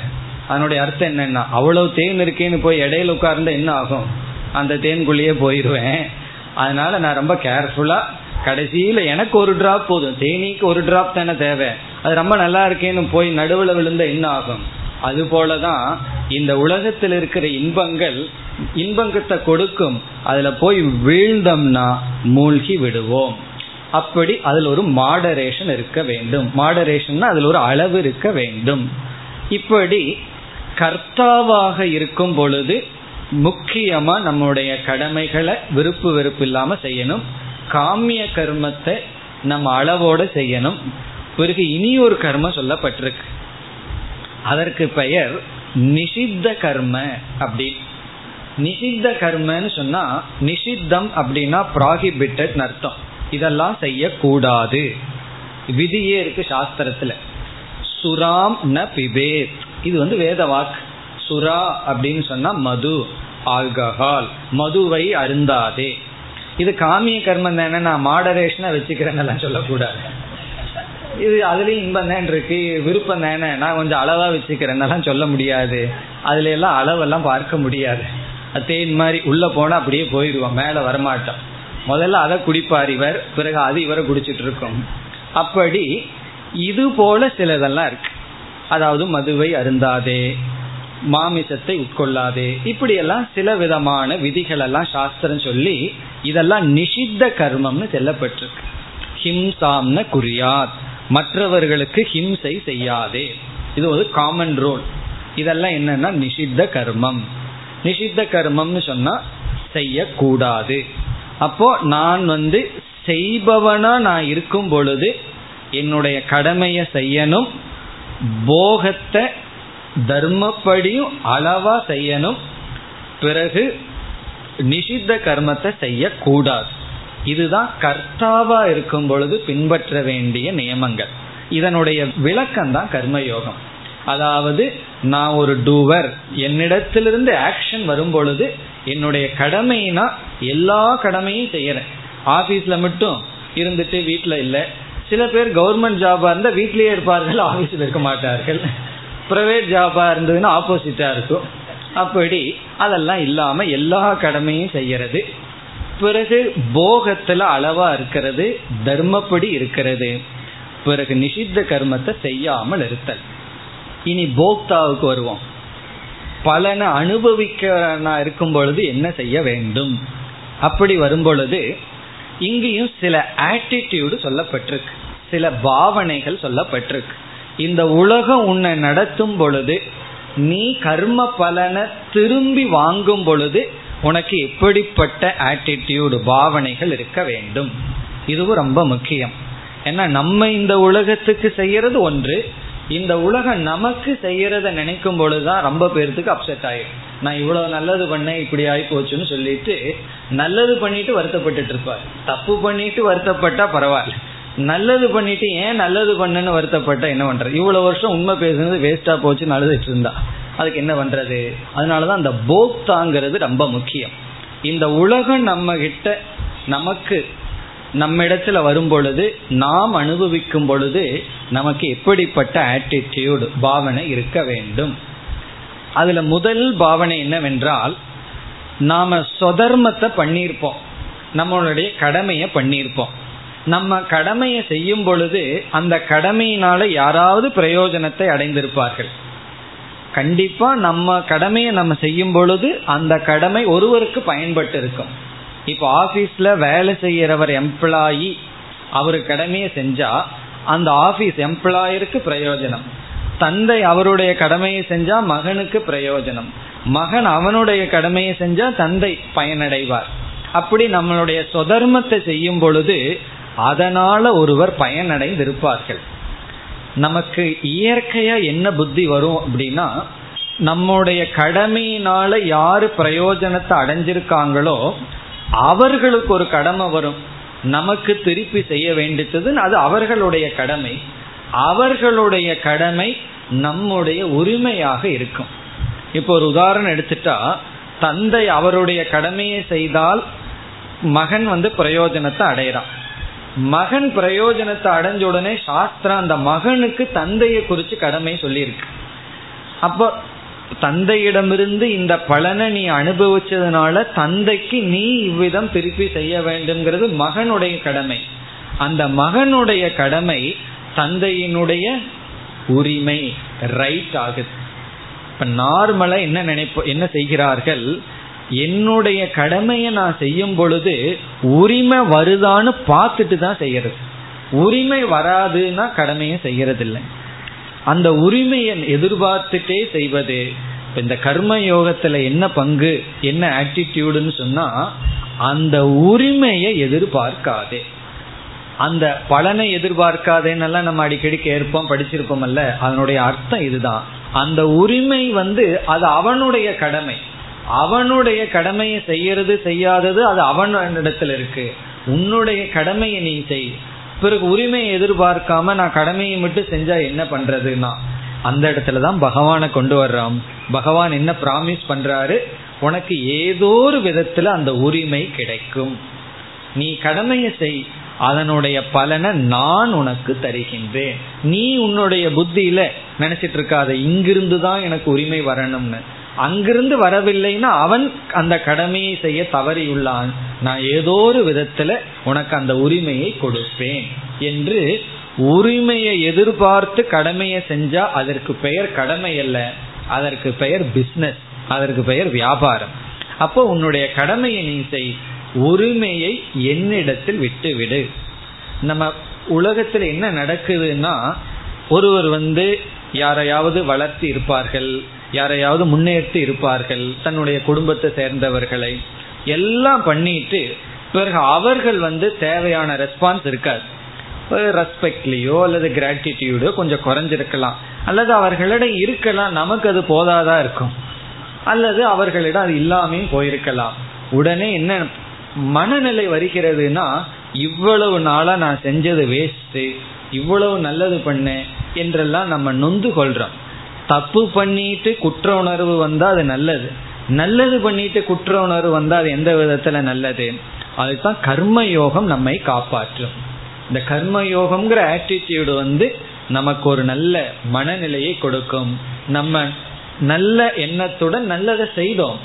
A: அதனுடைய அர்த்தம் என்னன்னா அவ்வளவு தேன் இருக்கேன்னு போய் இடையில உட்கார்ந்து என்ன ஆகும்? அந்த தேன்குள்ளேயே போயிடுவேன் அதனால நான் ரொம்ப கேர்ஃபுல்லா கடைசியில எனக்கு ஒரு டிராப் போதும். தேனீக்கு ஒரு டிராப் தானே தேவை. அது ரொம்ப நல்லா இருக்கேன்னு போய் நடுவில் விழுந்த என்ன ஆகும்? அது போலதான் இந்த உலகத்தில் இருக்கிற இன்பங்கள் இன்பங்கத்தை கொடுக்கும். அதுல போய் வீழ்ந்தோம்னா மூழ்கி விடுவோம். அப்படி அதில் ஒரு மாடரேஷன் இருக்க வேண்டும். மாடரேஷன் அதில் ஒரு அளவு இருக்க வேண்டும். இப்படி கர்த்தாவாக இருக்கும் பொழுது முக்கியமா நம்முடைய கடமைகளை விருப்பு வெறுப்பு இல்லாம செய்யணும். காமிய கர்மத்தை நம்ம அளவோடு செய்யணும். பிறகு இனி ஒரு கர்மம் சொல்லப்பட்டிருக்கு. அதற்கு பெயர் நிஷித்த கர்ம அப்படி நிஷித்த கர்மன்னு சொன்னா நிஷித்தம் அப்படின்னா ப்ராகிபிட்டட் அர்த்தம். இதெல்லாம் செய்யக்கூடாது. விதியே இருக்கு சாஸ்திரத்துல. சுராம் ந பிபேத். இது வந்து வேத வாக்கு சுரா அப்படின்னு சொன்னா மது ஆல்கஹால். மதுவை அருந்தாதே. இது காமிய கர்மம் தானே நான் மாடரேஷனா வச்சுக்கிறேன்னு சொல்லக்கூடாது. இது அதுலயும் இன்பம் தான் இருக்கு விருப்பம் தானே நான் கொஞ்சம் அளவா வச்சுக்கிறேன்னெல்லாம் சொல்ல முடியாது. அதுல எல்லாம் அளவெல்லாம் பார்க்க முடியாது. தேன் மாதிரி உள்ள போனா அப்படியே போயிடுவோம் மேல வரமாட்டோம். முதல்ல அதை குடிப்பார் இவர் பிறகு அது இவரை குடிச்சிட்டு இருக்கும் அப்படி இது போல சிலதெல்லாம் இருக்கு. அதாவது மதுவை அருந்தாதே மாமிசத்தை உட்கொள்ளாதே இப்படியெல்லாம் சில விதமான விதிகள் எல்லாம் சாஸ்திரம் சொல்லி இதெல்லாம் நிஷித்த கர்மம்னு செல்லப்பட்டிருக்கு. ஹிம்சாம்ன குறியாத் மற்றவர்களுக்கு ஹிம்சை செய்யாதே. இது ஒரு காமன் ரோல் இதெல்லாம் என்னன்னா நிஷித்த கர்மம். நிஷித்த கர்மம்னு சொன்னா செய்யக்கூடாது. அப்போ நான் வந்து செய்பவனா நான் இருக்கும் பொழுது என்னுடைய கடமையை செய்யணும் போகத்தை தர்மப்படியும் அளவா செய்யணும் பிறகு நிஷித்த கர்மத்தை செய்யக்கூடாது. இதுதான் கர்த்தாவா இருக்கும் பொழுது பின்பற்ற வேண்டிய நியமங்கள். இதனுடைய விளக்கம் தான் கர்மயோகம். அதாவது நான் ஒரு டூவர் என்னிடத்திலிருந்து ஆக்ஷன் வரும் பொழுது என்னுடைய கடமைனா எல்லா கடமையும் செய்யறேன். ஆபீஸ்ல மட்டும் இருந்துட்டு வீட்டில் இல்லை. சில பேர் கவர்மெண்ட் ஜாபா இருந்தால் வீட்லயே இருப்பார்கள் ஆபீஸ்ல இருக்க மாட்டார்கள். பிரைவேட் ஜாபா இருந்ததுன்னா ஆப்போசிட்டா இருக்கும். அப்படி அதெல்லாம் இல்லாம எல்லா கடமையும் செய்யறது. பிறகு போகத்துல அளவா இருக்கிறது தர்மப்படி இருக்கிறது. பிறகு நிஷித்த கர்மத்தை செய்யாமல் இருத்தல். இனி போக்தாவுக்கு வருவோம். பலனை அனுபவிக்கிறனா இருக்கும் பொழுது என்ன செய்ய வேண்டும்? அப்படி வரும் பொழுது இங்கேயும் சில ஆட்டிடியூடு சொல்லப்பட்டிருக்கு. சில பாவனைகள் சொல்லப்பட்டிருக்கு. இந்த உலகம் உன்னை நடத்தும் பொழுது நீ கர்ம பலனை திரும்பி வாங்கும் பொழுது உனக்கு எப்படிப்பட்ட ஆட்டிடியூடு பாவனைகள் இருக்க வேண்டும்? இதுவும் ரொம்ப முக்கியம். ஏன்னா நம்ம இந்த உலகத்துக்கு செய்யறது ஒன்று இந்த உலகம் நமக்கு செய்யறத நினைக்கும் பொழுதுதான் ரொம்ப பேர்த்துக்கு அப்செட் ஆயிடும் நான் இவ்வளவு நல்லது பண்ணேன் இப்படி ஆகி போச்சுன்னு சொல்லிட்டு நல்லது பண்ணிட்டு வருத்தப்பட்டுட்டு இருப்பார். தப்பு பண்ணிட்டு வருத்தப்பட்டா பரவாயில்ல. நல்லது பண்ணிட்டு ஏன் நல்லது பண்ணுன்னு வருத்தப்பட்டா என்ன பண்றது? இவ்வளவு வருஷம் உண்மை பேசுனது வேஸ்டா போச்சு அழுதுட்டு இருந்தா. அதுக்கு என்ன பண்றது? அதனாலதான் அந்த போக்தாங்கிறது ரொம்ப முக்கியம். இந்த உலகம் நம்ம கிட்ட நமக்கு நம்ம இடத்துல வரும் பொழுது நாம் அனுபவிக்கும் பொழுது நமக்கு எப்படிப்பட்ட ஆட்டிடியூடு பாவனை இருக்க வேண்டும். அதுல முதல் பாவனை என்னவென்றால் நாம சொதர்மத்தை பண்ணியிருப்போம். நம்மளுடைய கடமையை பண்ணியிருப்போம். நம்ம கடமையை செய்யும் பொழுது அந்த கடமையினால யாராவது பிரயோஜனத்தை அடைந்திருப்பார்கள். கண்டிப்பா நம்ம கடமையை நம்ம செய்யும் பொழுது அந்த கடமை ஒருவருக்கு பயன்பட்டு இருக்கும். இப்போ ஆபீஸ்ல வேலை செய்யறவர் எம்ப்ளாயி அவர் கடமையை செஞ்சா அந்த ஆபீஸ் எம்ப்ளாயருக்கு பிரயோஜனம். தந்தை அவருடைய கடமையை செஞ்சா மகனுக்கு பிரயோஜனம். மகன் அவனுடைய கடமையை செஞ்சா தந்தை பயனடைவார். அப்படி நம்மளுடைய சொதர்மத்தை செய்யும் பொழுது அதனால ஒருவர் பயனடைந்திருப்பார்கள். நமக்கு இயற்கையா என்ன புத்தி வரும் அப்படின்னா நம்முடைய கடமையினால யாரு பிரயோஜனத்தை அடைஞ்சிருக்காங்களோ அவர்களுக்கு ஒரு கடமை வரும். நமக்கு திருப்பி செய்ய வேண்டியதுன்னு அது அவர்களுடைய கடமை. அவர்களுடைய கடமை நம்முடைய உரிமையாக இருக்கும். இப்போ ஒரு உதாரணம் எடுத்துட்டா தந்தை அவருடைய கடமையை செய்தால் மகன் வந்து பிரயோஜனத்தை அடையிறான் மகன் பிரயோஜனத்தை அடைஞ்ச உடனே சாஸ்திரம் அந்த மகனுக்கு தந்தையை குறித்து கடமை சொல்லியிருக்கு. அப்போ தந்தையிடமிருந்து இந்த பலனை நீ அனுபவிச்சதுனால தந்தைக்கு நீ இவ்விதம் திருப்பி செய்ய வேண்டும்ங்கிறது மகனுடைய கடமை. அந்த மகனுடைய கடமை தந்தையினுடைய உரிமை ரைட் ஆகுது. இப்ப நார்மலா என்ன நினைப்ப என்ன செய்கிறார்கள்? என்னுடைய கடமையை நான் செய்யும் பொழுது உரிமை வருதான்னு பார்த்துட்டு தான் செய்யறது. உரிமை வராதுன்னா கடமையை செய்யறதில்லை. இல்லை அந்த உரிமையை எதிர்பார்த்துட்டே செய்வது. இந்த கர்ம யோகத்துல என்ன பங்கு என்ன ஆட்டிடியூடுன்னு சொன்னா அந்த உரிமையை எதிர்பார்க்காதே. அந்த பலனை எதிர்பார்க்காதேன்னெல்லாம் நம்ம அடிக்கடி கேட்போம் படிச்சிருப்போம் அல்ல அதனுடைய அர்த்தம் இதுதான். அந்த உரிமை வந்து அது அவனுடைய கடமை. அவனுடைய கடமையை செய்யறது செய்யாதது அது அவனிடத்துல இருக்கு. உன்னுடைய கடமையை நீ செய். பிறகு உரிமையை எதிர்பார்க்காம நான் கடமையை மட்டும் செஞ்சா என்ன பண்றதுன்னா அந்த இடத்துல தான் பகவானை கொண்டு வர்றான் பகவான் என்ன ப்ராமிஸ் பண்றாரு? உனக்கு ஏதோ ஒரு விதத்துல அந்த உரிமை கிடைக்கும். நீ கடமையை செய். அதனுடைய பலனை நான் உனக்கு தருகின்றேன். நீ உன்னுடைய புத்தியில நினைச்சிட்டு இருக்காத இங்கிருந்து தான் எனக்கு உரிமை வரணும்னு. அங்கிருந்து வரவில்லைன்னா அவன் அந்த கடமையை செய்ய தவறியுள்ளான். நான் ஏதோ ஒரு விதத்துல உனக்கு அந்த உரிமையை கொடுப்பேன் என்று உரிமையை எதிர்பார்த்து கடமையை செஞ்சா அதற்கு பெயர் கடமை அல்ல. அதற்கு பெயர் பிஸ்னஸ் அதற்கு பெயர் வியாபாரம். அப்போ உன்னுடைய கடமையை நீ செய். உரிமையை என்னிடத்தில் விட்டுவிடு. நம்ம உலகத்தில் என்ன நடக்குதுன்னா ஒருவர் வந்து யாரையாவது வளர்த்தி இருப்பார்கள். யாரையாவது முன்னேற்றி இருப்பார்கள் தன்னுடைய குடும்பத்தை சேர்ந்தவர்களை எல்லாம் பண்ணிட்டு பிறகு அவர்கள் வந்து தேவையான ரெஸ்பான்ஸ் இருக்காது. ரெஸ்பெக்ட்லேயோ அல்லது கிராட்டிடியூடோ கொஞ்சம் குறைஞ்சிருக்கலாம். அல்லது அவர்களிடம் இருக்கலாம் நமக்கு அது போதாதா இருக்கும். அல்லது அவர்களிடம் அது இல்லாமே போயிருக்கலாம். உடனே என்ன மனநிலை வருகிறதுனா இவ்வளவு நாளா நான் செஞ்சது வேஸ்ட் இவ்வளவு நல்லது பண்ணேன் என்றெல்லாம் நம்ம நொந்து கொள்றோம். தப்பு பண்ணிட்டு குற்ற உணர்வு வந்தா அது நல்லது. நல்லது பண்ணிட்டு குற்ற உணர்வு வந்தா அது எந்த விதத்துல நல்லது? அதுதான் கர்ம யோகம் நம்மை காப்பாற்றும். இந்த கர்ம யோகம்ங்கிற ஆட்டிடியூடு வந்து நமக்கு ஒரு நல்ல மனநிலையை கொடுக்கும். நம்ம நல்ல எண்ணத்துடன் நல்லதை செய்தோம்.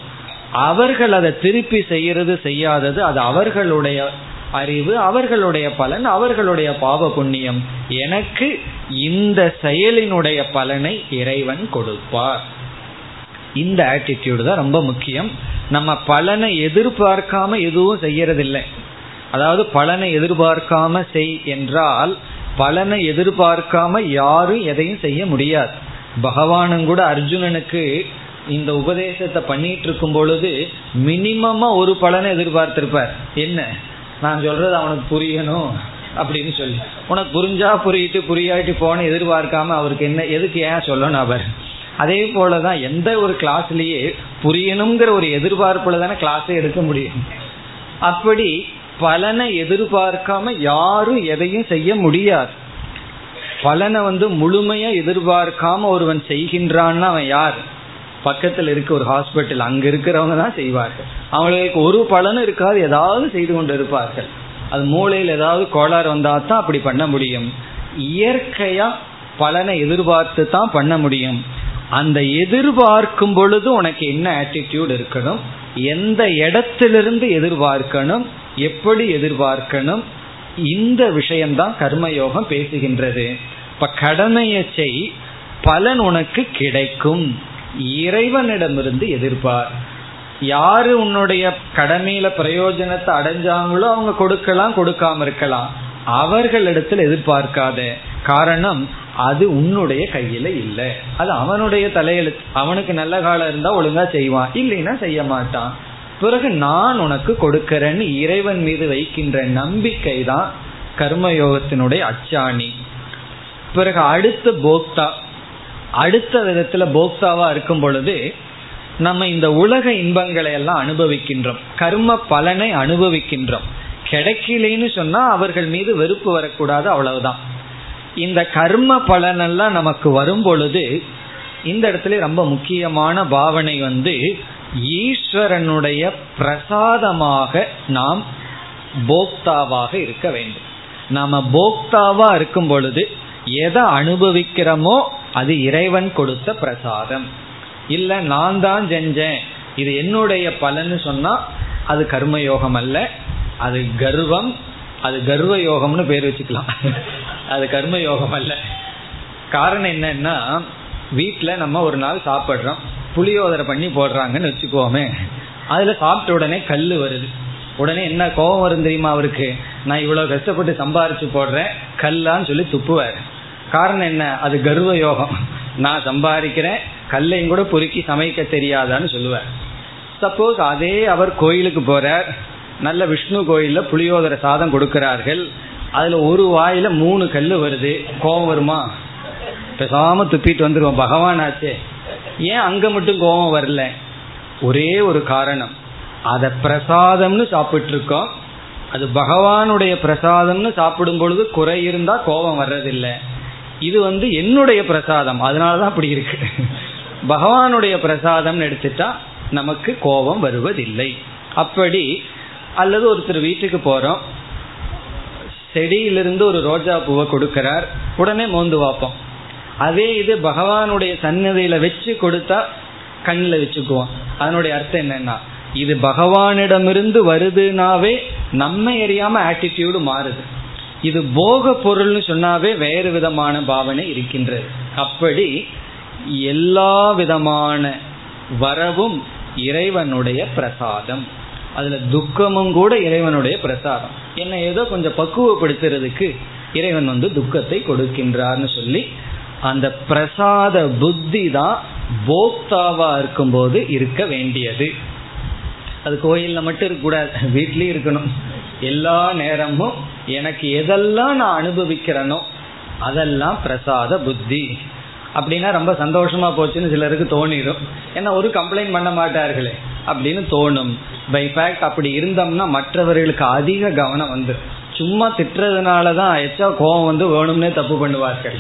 A: அவர்கள் அதை திருப்பி செய்யறது செய்யாதது அது அவர்களுடைய அறிவு அவர்களுடைய பலன் அவர்களுடைய பாவ புண்ணியம் எனக்கு இந்த செயலினுடைய பலனை இறைவன் கொடுப்பார். இந்த ஆட்டிடியூடு தான் ரொம்ப முக்கியம். நம்ம பலனை எதிர்பார்க்காம எதுவும் செய்யறதில்லை. அதாவது பலனை எதிர்பார்க்காம செய் என்றால் பலனை எதிர்பார்க்காம யாரும் எதையும் செய்ய முடியாது. பகவானும் கூட அர்ஜுனனுக்கு இந்த உபதேசத்தை பண்ணிட்டு இருக்கும் பொழுது மினிமமா ஒரு பலனை எதிர்பார்த்திருப்பார். என்ன? நான் சொல்றது அவனுக்கு புரியணும் அப்படின்னு சொல்லி. உனக்கு புரிஞ்சா புரியிட்டு புரியாட்டி போன எதிர்பார்க்காம அவருக்கு என்ன எதுக்கு ஏன் சொல்லணும் அவர்? அதே போலதான் எந்த ஒரு கிளாஸ்லயே புரியணுங்கிற ஒரு எதிர்பார்ப்புல தானே கிளாஸே எடுக்க முடியும். அப்படி பலனை எதிர்பார்க்காம யாரும் எதையும் செய்ய முடியாது. பலனை வந்து முழுமையா எதிர்பார்க்காம ஒருவன் செய்கின்றான்னு அவன் யார்? பக்கத்தில் இருக்க ஒரு ஹாஸ்பிட்டல் அங்க இருக்கிறவங்க தான் செய்வார்கள். அவங்களுக்கு ஒரு பலனும் இருக்காது ஏதாவது செய்து கொண்டு இருப்பார்கள். அது மூளையில் ஏதாவது கோளாறு வந்தா தான் அப்படி பண்ண முடியும். இயற்கையா பலனை எதிர்பார்த்து தான் பண்ண முடியும். அந்த எதிர்பார்க்கும் பொழுது உனக்கு என்ன ஆட்டிடியூட் இருக்கணும்? எந்த இடத்திலிருந்து எதிர்பார்க்கணும்? எப்படி எதிர்பார்க்கணும்? இந்த விஷயம்தான் கர்மயோகம் பேசுகின்றது. இப்ப கடமையை செய் பலன் உனக்கு கிடைக்கும். இறைவனிடமிருந்து எதிர்பார் யாரு உன்னுடைய கடமையில பிரயோஜனத்தை அடைஞ்சாங்களோ அவங்க கொடுக்கலாம் கொடுக்காம இருக்கலாம். அவர்களிடத்தில் எதிர்பார்க்காத. காரணம் அது உன்னுடைய கையில இல்லை. அது அவனுடைய தலையெழுத்து அவனுக்கு நல்ல காலம் இருந்தா ஒழுங்கா செய்வான். இல்லைன்னா செய்ய மாட்டான். பிறகு நான் உனக்கு கொடுக்கறேன்னு இறைவன் மீது வைக்கின்ற நம்பிக்கை தான் கர்மயோகத்தினுடைய அச்சாணி. பிறகு அடுத்த போக்தா. அடுத்த விதத்துல போக்தாவா இருக்கும் பொழுது நம்ம இந்த உலக இன்பங்களை எல்லாம் அனுபவிக்கின்றோம். கர்ம பலனை அனுபவிக்கின்றோம். கிடைக்கலன்னு சொன்னா அவர்கள் மீது வெறுப்பு வரக்கூடாது அவ்வளவுதான். இந்த கர்ம பலனெல்லாம் நமக்கு வரும் பொழுது இந்த இடத்துல ரொம்ப முக்கியமான பாவனை வந்து ஈஸ்வரனுடைய பிரசாதமாக நாம் போக்தாவாக இருக்க வேண்டும். நாம போக்தாவா இருக்கும் பொழுது எதை அனுபவிக்கிறோமோ அது இறைவன் கொடுத்த பிரசாதம். இல்ல நான் தான் செஞ்சேன். இது என்னுடைய பலன்னு சொன்னா அது கர்மயோகம் அல்ல. அது கர்வம். அது கர்வ யோகம்னு பேர் வச்சுக்கலாம். அது கர்ம யோகம் அல்ல. காரணம் என்னன்னா வீட்டில் நம்ம ஒரு நாள் சாப்பிட்றோம். புளியோதரை பண்ணி போடுறாங்கன்னு வச்சுக்கோமே. அதில் சாப்பிட்ட உடனே கல் வருது. உடனே என்ன கோபம் வரும் தெரியுமா அவருக்கு? நான் இவ்வளோ கஷ்டப்பட்டு சம்பாரிச்சு போடுறேன். கல்லான்னு சொல்லி துப்புவார். காரணம் என்ன? அது கர்வ யோகம் நான் சம்பாதிக்கிறேன் கல்லையும் கூட பொறுக்கி சமைக்க தெரியாதான்னு சொல்லுவார் சப்போஸ் அதே அவர் கோயிலுக்கு போறார் நல்ல விஷ்ணு கோயில்ல புளியோதர சாதம் கொடுக்கிறார்கள் அதுல ஒரு வாயில மூணு கல் வருது கோபம் வருமா? பேசாம துப்பிட்டு வந்துருவோம் பகவான் ஆச்சே. ஏன் அங்க மட்டும் கோபம் வரல? ஒரே ஒரு காரணம். அதை பிரசாதம்னு சாப்பிட்டு இருக்கோம் அது பகவானுடைய பிரசாதம்னு சாப்பிடும் பொழுது குறை இருந்தா கோபம் வர்றதில்லை. இது வந்து என்னுடைய பிரசாதம். அதனாலதான் அப்படி இருக்கு. பகவானுடைய பிரசாதம்னு எடுத்துட்டா நமக்கு கோபம் வருவதில்லை. அப்படி அல்லது ஒருத்தர் வீட்டுக்கு போறோம். செடியிலிருந்து ஒரு ரோஜா பூவை கொடுக்கிறார். உடனே மோந்து பார்ப்போம். அதே இது பகவானுடைய சன்னதியில வச்சு கொடுத்தா கண்ணில் வச்சுக்குவோம். அதனுடைய அர்த்தம் என்னன்னா இது பகவானிடமிருந்து வருதுனாவே நம்ம எரியாம ஆட்டிடியூடு மாறுது. இது போக பொருள்னு சொன்னாவே வேறு விதமான பாவனை இருக்கின்றது. அப்படி எல்லா விதமான வரவும் இறைவனுடைய பிரசாதம். அதுல துக்கமும் கூட இறைவனுடைய பிரசாதம். என்ன ஏதோ கொஞ்சம் பக்குவப்படுத்துறதுக்கு இறைவன் வந்து துக்கத்தை கொடுக்கின்றார்னு சொல்லி அந்த பிரசாத புத்தி தான் போக்தாவா இருக்கும்போது இருக்க வேண்டியது. அது கோயில்ல மட்டும் இருக்கக்கூடாது வீட்லயும் இருக்கணும். எல்லா நேரமும் எனக்கு எதெல்லாம் நான் அனுபவிக்கிறேனோ அதெல்லாம் பிரசாத புத்தி. அப்படின்னா ரொம்ப சந்தோஷமா போச்சுன்னு சிலருக்கு தோணிடும் ஏன்னா ஒரு கம்ப்ளைண்ட் பண்ண மாட்டார்களே அப்படின்னு தோணும். பை ஃபேக்ட் அப்படி இருந்தோம்னா மற்றவர்களுக்கு அதிக கவனம் வந்து சும்மா திட்டுறதுனால தான் எச்சா கோவம் வந்து வேணும்னே தப்பு பண்ணுவார்கள்.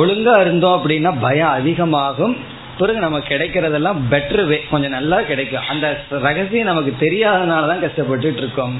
A: ஒழுங்கா இருந்தோம் அப்படின்னா பயம் அதிகமாகும். பிறகு நமக்கு கிடைக்கிறதெல்லாம் பெட்டர் வே கொஞ்சம் நல்லா கிடைக்கும். அந்த ரகசியம் நமக்கு தெரியாதனால தான் கஷ்டப்பட்டுட்டு இருக்கோம்.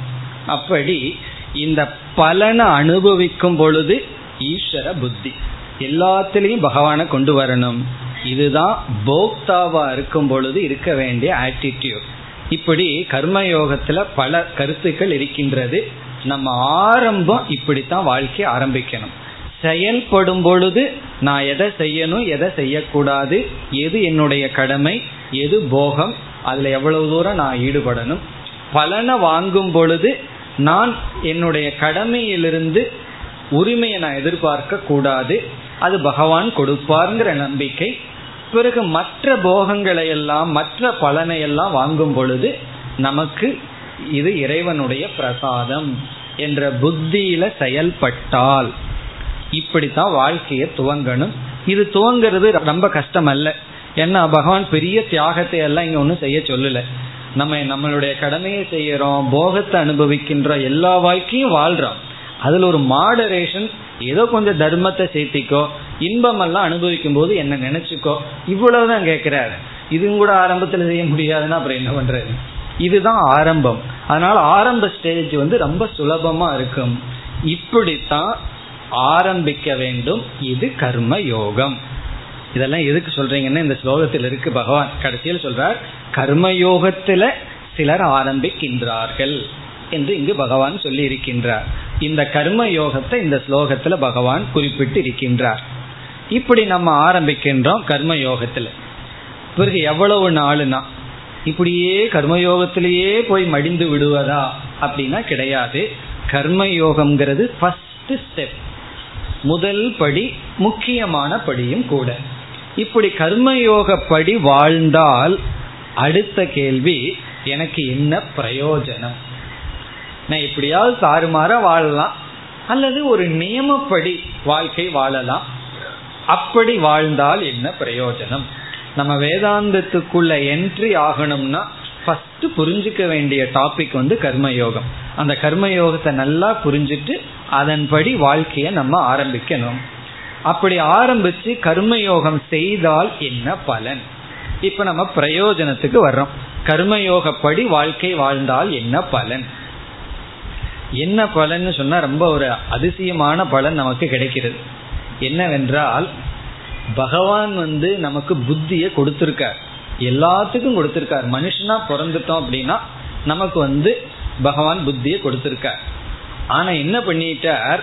A: அப்படி இந்த பலனை அனுபவிக்கும் பொழுது ஈஸ்வர புத்தி. எல்லாத்திலையும் பகவானை கொண்டு வரணும். இதுதான் போக்தாவா இருக்கும் பொழுது இருக்க வேண்டிய ஆட்டிடியூட் இப்படி கர்மயோகத்துல பல கருத்துக்கள் இருக்கின்றது. நம்ம ஆரம்பம் இப்படித்தான் வாழ்க்கை ஆரம்பிக்கணும். செயல்படும் பொழுது நான் எதை செய்யணும் எதை செய்யக்கூடாது எது என்னுடைய கடமை எது போகம் அதுல எவ்வளவு தூரம் நான் ஈடுபடணும். பலனை வாங்கும் பொழுது நான் என்னுடைய கடமையிலிருந்து உரிமையை நான் எதிர்பார்க்க கூடாது. அது பகவான் கொடுப்பார்ங்கிற நம்பிக்கை. பிறகு மற்ற போகங்களை எல்லாம் மற்ற பலனை எல்லாம் வாங்கும் பொழுது நமக்கு இது இறைவனுடைய பிரசாதம் என்ற புத்தியில செயல்பட்டால் இப்படித்தான் வாழ்க்கையை துவங்கணும். இது துவங்கிறது ரொம்ப கஷ்டம் அல்ல ஏன்னா பகவான் பெரிய தியாகத்தை எல்லாம் இங்க ஒன்றும் செய்ய சொல்லலை. நம்ம நம்மளுடைய கடமையை செய்யறோம் போகத்தை அனுபவிக்கின்ற எல்லா வாழ்க்கையும் வாழ்றோம். அதுல ஒரு மாடரேஷன் ஏதோ கொஞ்சம் தர்மத்தை சேர்த்திக்கோ இன்பம் எல்லாம் அனுபவிக்கும் போது என்ன நினைச்சுக்கோ இவ்வளவுதான் கேட்கிறாரு இதுவும் கூட ஆரம்பத்துல செய்ய முடியாதுன்னா அப்புறம் என்ன பண்றது? இதுதான் ஆரம்பம். அதனால ஆரம்ப ஸ்டேஜ் வந்து ரொம்ப சுலபமா இருக்கும். இப்படித்தான் ஆரம்பிக்க வேண்டும். இது கர்ம யோகம் இதெல்லாம் எதுக்கு சொல்றீங்கன்னா இந்த ஸ்லோகத்தில் இருக்கு பகவான். கடைசியில் சொல்றார் கர்மயோகத்துல சிலர் ஆரம்பிக்கின்றார்கள் என்று இங்கு பகவான் சொல்லி இருக்கின்றார் இந்த கர்ம யோகத்தை இந்த ஸ்லோகத்துல பகவான் குறிப்பிட்டு இருக்கின்றார் இப்படி நம்ம ஆரம்பிக்கின்றோம் கர்ம யோகத்துல பிறகு எவ்வளவு நாளுனா? இப்படியே கர்மயோகத்திலேயே போய் மடிந்து விடுவதா அப்படின்னா கிடையாது. கர்மயோகம்ங்கிறது ஃபர்ஸ்ட் ஸ்டெப் முதல் படி முக்கியமான படியும் கூட. இப்படி கர்மயோகப்படி வாழ்ந்தால் அடுத்த கேள்வி எனக்கு என்ன பிரயோஜனம்? நான் எப்படியாவது தாறுமாற வாழலாம். அல்லது ஒரு நியமப்படி வாழ்க்கை வாழலாம். அப்படி வாழ்ந்தால் என்ன பிரயோஜனம்? நம்ம வேதாந்தத்துக்குள்ள என்ட்ரி ஆகணும்னா ஃபர்ஸ்ட் புரிஞ்சுக்க வேண்டிய டாபிக் வந்து கர்மயோகம். அந்த கர்மயோகத்தை நல்லா புரிஞ்சுட்டு அதன்படி வாழ்க்கையை நம்ம ஆரம்பிக்கணும். அப்படி ஆரம்பிச்சு கர்மயோகம் செய்தால் என்ன பலன்? இப்ப நம்ம பிரயோஜனத்துக்கு வர்றோம். கர்மயோகப்படி வாழ்க்கை வாழ்ந்தால் என்ன பலன்? என்ன பலன் சொன்னா ரொம்ப ஒரு அதிசயமான பலன் நமக்கு கிடைக்கிறது. என்னவென்றால் பகவான் வந்து நமக்கு புத்தியை கொடுத்திருக்கார். எல்லாத்துக்கும் கொடுத்திருக்கார். மனுஷனா பிறந்துட்டோம் அப்படின்னா நமக்கு வந்து பகவான் புத்தியை கொடுத்திருக்கார். ஆனா என்ன பண்ணிட்டார்?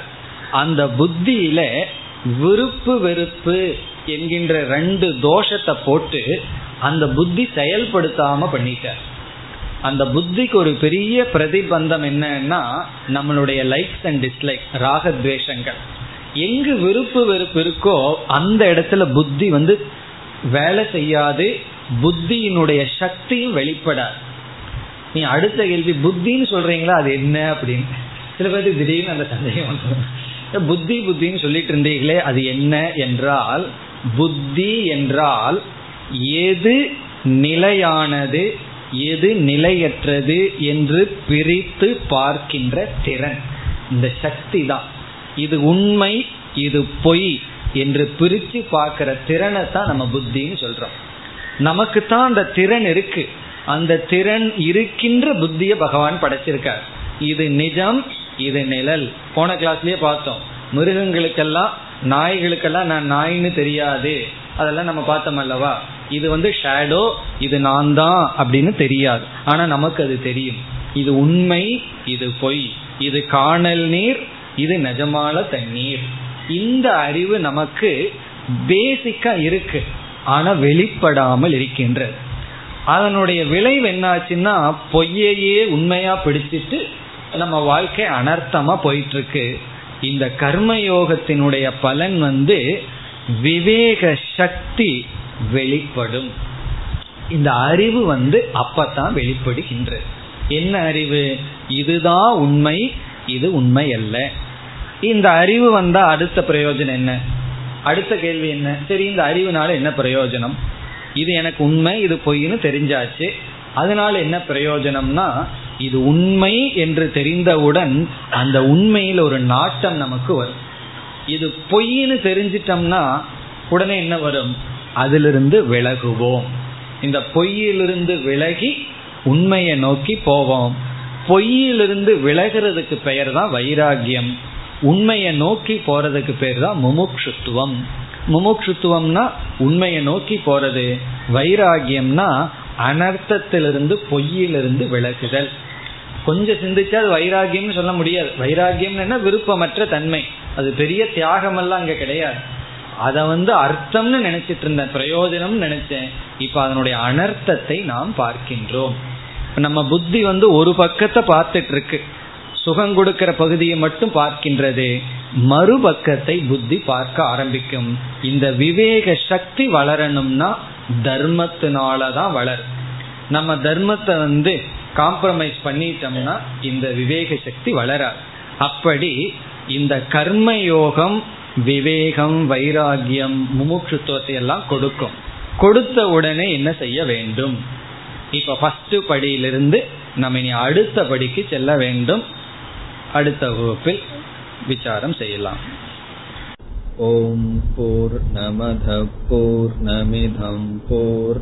A: அந்த புத்தியில விருப்பு வெறுப்பு என்கின்ற ரெண்டு தோஷத்தை போட்டு அந்த புத்தி செயல்படுத்தாம பண்ணிட்டார் அந்த புத்திக்கு ஒரு பெரிய பிரதிபந்தம் என்னன்னா நம்மளுடைய லைக்ஸ் அண்ட் டிஸ்லைக் ராகத்வேஷங்கள் எங்கு விருப்பு வெறுப்பு இருக்கோ அந்த இடத்துல புத்தி வந்து வேலை செய்யாது புத்தியினுடைய சக்தியும் வெளிப்படாது. நீ அடுத்த கேள்வி புத்தின்னு சொல்றீங்களா? அது என்ன அப்படின்னு. சில பேருக்கு திடீர்னு அந்த சந்தேகம் வந்துடும். புத்தி புத்தின்னு சொல்லிட்டு இருந்தீங்களே அது என்ன என்றால் புத்தி என்றால் எது நிலையானது எது நிலையற்றது என்று பிரித்து பார்க்கின்ற திறன். இந்த சக்தி தான். இது உண்மை இது பொய் என்று பிரித்து பார்க்கிற திறனை தான் நம்ம புத்தின்னு சொல்றோம். நமக்கு தான் அந்த திறன் இருக்கு. அந்த திறன் இருக்கின்ற புத்திய பகவான் படைச்சிருக்கார். இது நிஜம் இது நிழல். போன கிளாஸ்லயே பார்த்தோம். மிருகங்களுக்கெல்லாம் நாய்களுக்கெல்லாம் நான் நாயின்னு தெரியாது. அதெல்லாம் நம்ம பார்த்தோம் அல்லவா? இது வந்து ஷேடோ இது நான் தான் அப்படின்னு தெரியாது. ஆனா நமக்கு அது தெரியும். இது உண்மை இது பொய். இது காணல் நீர் இது நிஜமான தண்ணீர். இந்த அறிவு நமக்கு பேசிக்கா இருக்கு. ஆனா வெளிப்படாமல் இருக்கின்றது. அதனுடைய விளைவு என்னாச்சுன்னா பொய்யையே உண்மையா பிடிச்சிட்டு நம்ம வாழ்க்கை அனர்த்தமா போயிட்டு இருக்கு இந்த கர்மயோகத்தினுடைய பலன் வந்து விவேக சக்தி வெளிப்படும். இந்த அறிவு வந்து அப்பத்தான் வெளிப்படுகின்றது. என்ன அறிவு? இதுதான் உண்மை இது உண்மை அல்ல. இந்த அறிவு வந்தா அடுத்த பிரயோஜனம் என்ன? அடுத்த கேள்வி என்ன? சரி இந்த அறிவுனால என்ன பிரயோஜனம்? இது எனக்கு உண்மை இது பொய்னு தெரிஞ்சாச்சு. அதனால என்ன பிரயோஜனம்னா இது உண்மை என்று தெரிந்தவுடன் அந்த உண்மையில் ஒரு நாட்டம் நமக்கு வரும். இது பொய்னு தெரிஞ்சிட்டோம்னா உடனே என்ன வரும்? அதிலிருந்து விலகுவோம். இந்த பொய்யிலிருந்து விலகி உண்மையை நோக்கி போவோம். பொய்யிலிருந்து விலகிறதுக்கு பெயர் தான் வைராகியம் உண்மையை நோக்கி போறதுக்கு பேர் தான் முமுட்சுத்துவம் முமுட்சுத்துவம்னா உண்மையை நோக்கி போறது. வைராகியம்னா அனர்த்தத்திலிருந்து பொய்யிலிருந்து விலகுதல். கொஞ்சம் சிந்திச்சா அது வைராகியம்னு சொல்ல முடியாது. வைராகியம் விருப்பமற்ற தன்மை. அது பெரிய தியாகம் எல்லாம் அங்க கிடையாது. அதை வந்து அர்த்தம்னு நினைச்சிட்டு இருந்தேன் பிரயோஜனம் நினைச்சேன். இப்ப அதனுடைய அனர்த்தத்தை நாம் பார்க்கின்றோம். நம்ம புத்தி வந்து ஒரு பக்கத்தை பார்த்துட்டு இருக்கு சுகம் கொடுக்கிற பகுதியை மட்டும் பார்க்கின்றது. மறுபக்கத்தை புத்தி பார்க்க ஆரம்பிக்கும். இந்த விவேக சக்தி வளரணும்னா தர்மத்தினாலதான் வளரும். நம்ம தர்மத்தை வந்து காம்ப்ரமைஸ் பண்ணிட்டோம்னா இந்த விவேக சக்தி வளராது. அப்படி இந்த கர்ம யோகம் விவேகம் வைராகியம் முமுட்சுத்துவத்தை எல்லாம் கொடுக்கும். கொடுத்த உடனே என்ன செய்ய வேண்டும்? இப்ப ஃபர்ஸ்ட் படியிலிருந்து நம்ம இனி அடுத்த படிக்கு செல்ல வேண்டும். அடுத்த வகுப்பில் விசாரம் செய்யலாம்.
B: ஓம் போர் நமத போர் நமிதம் போர்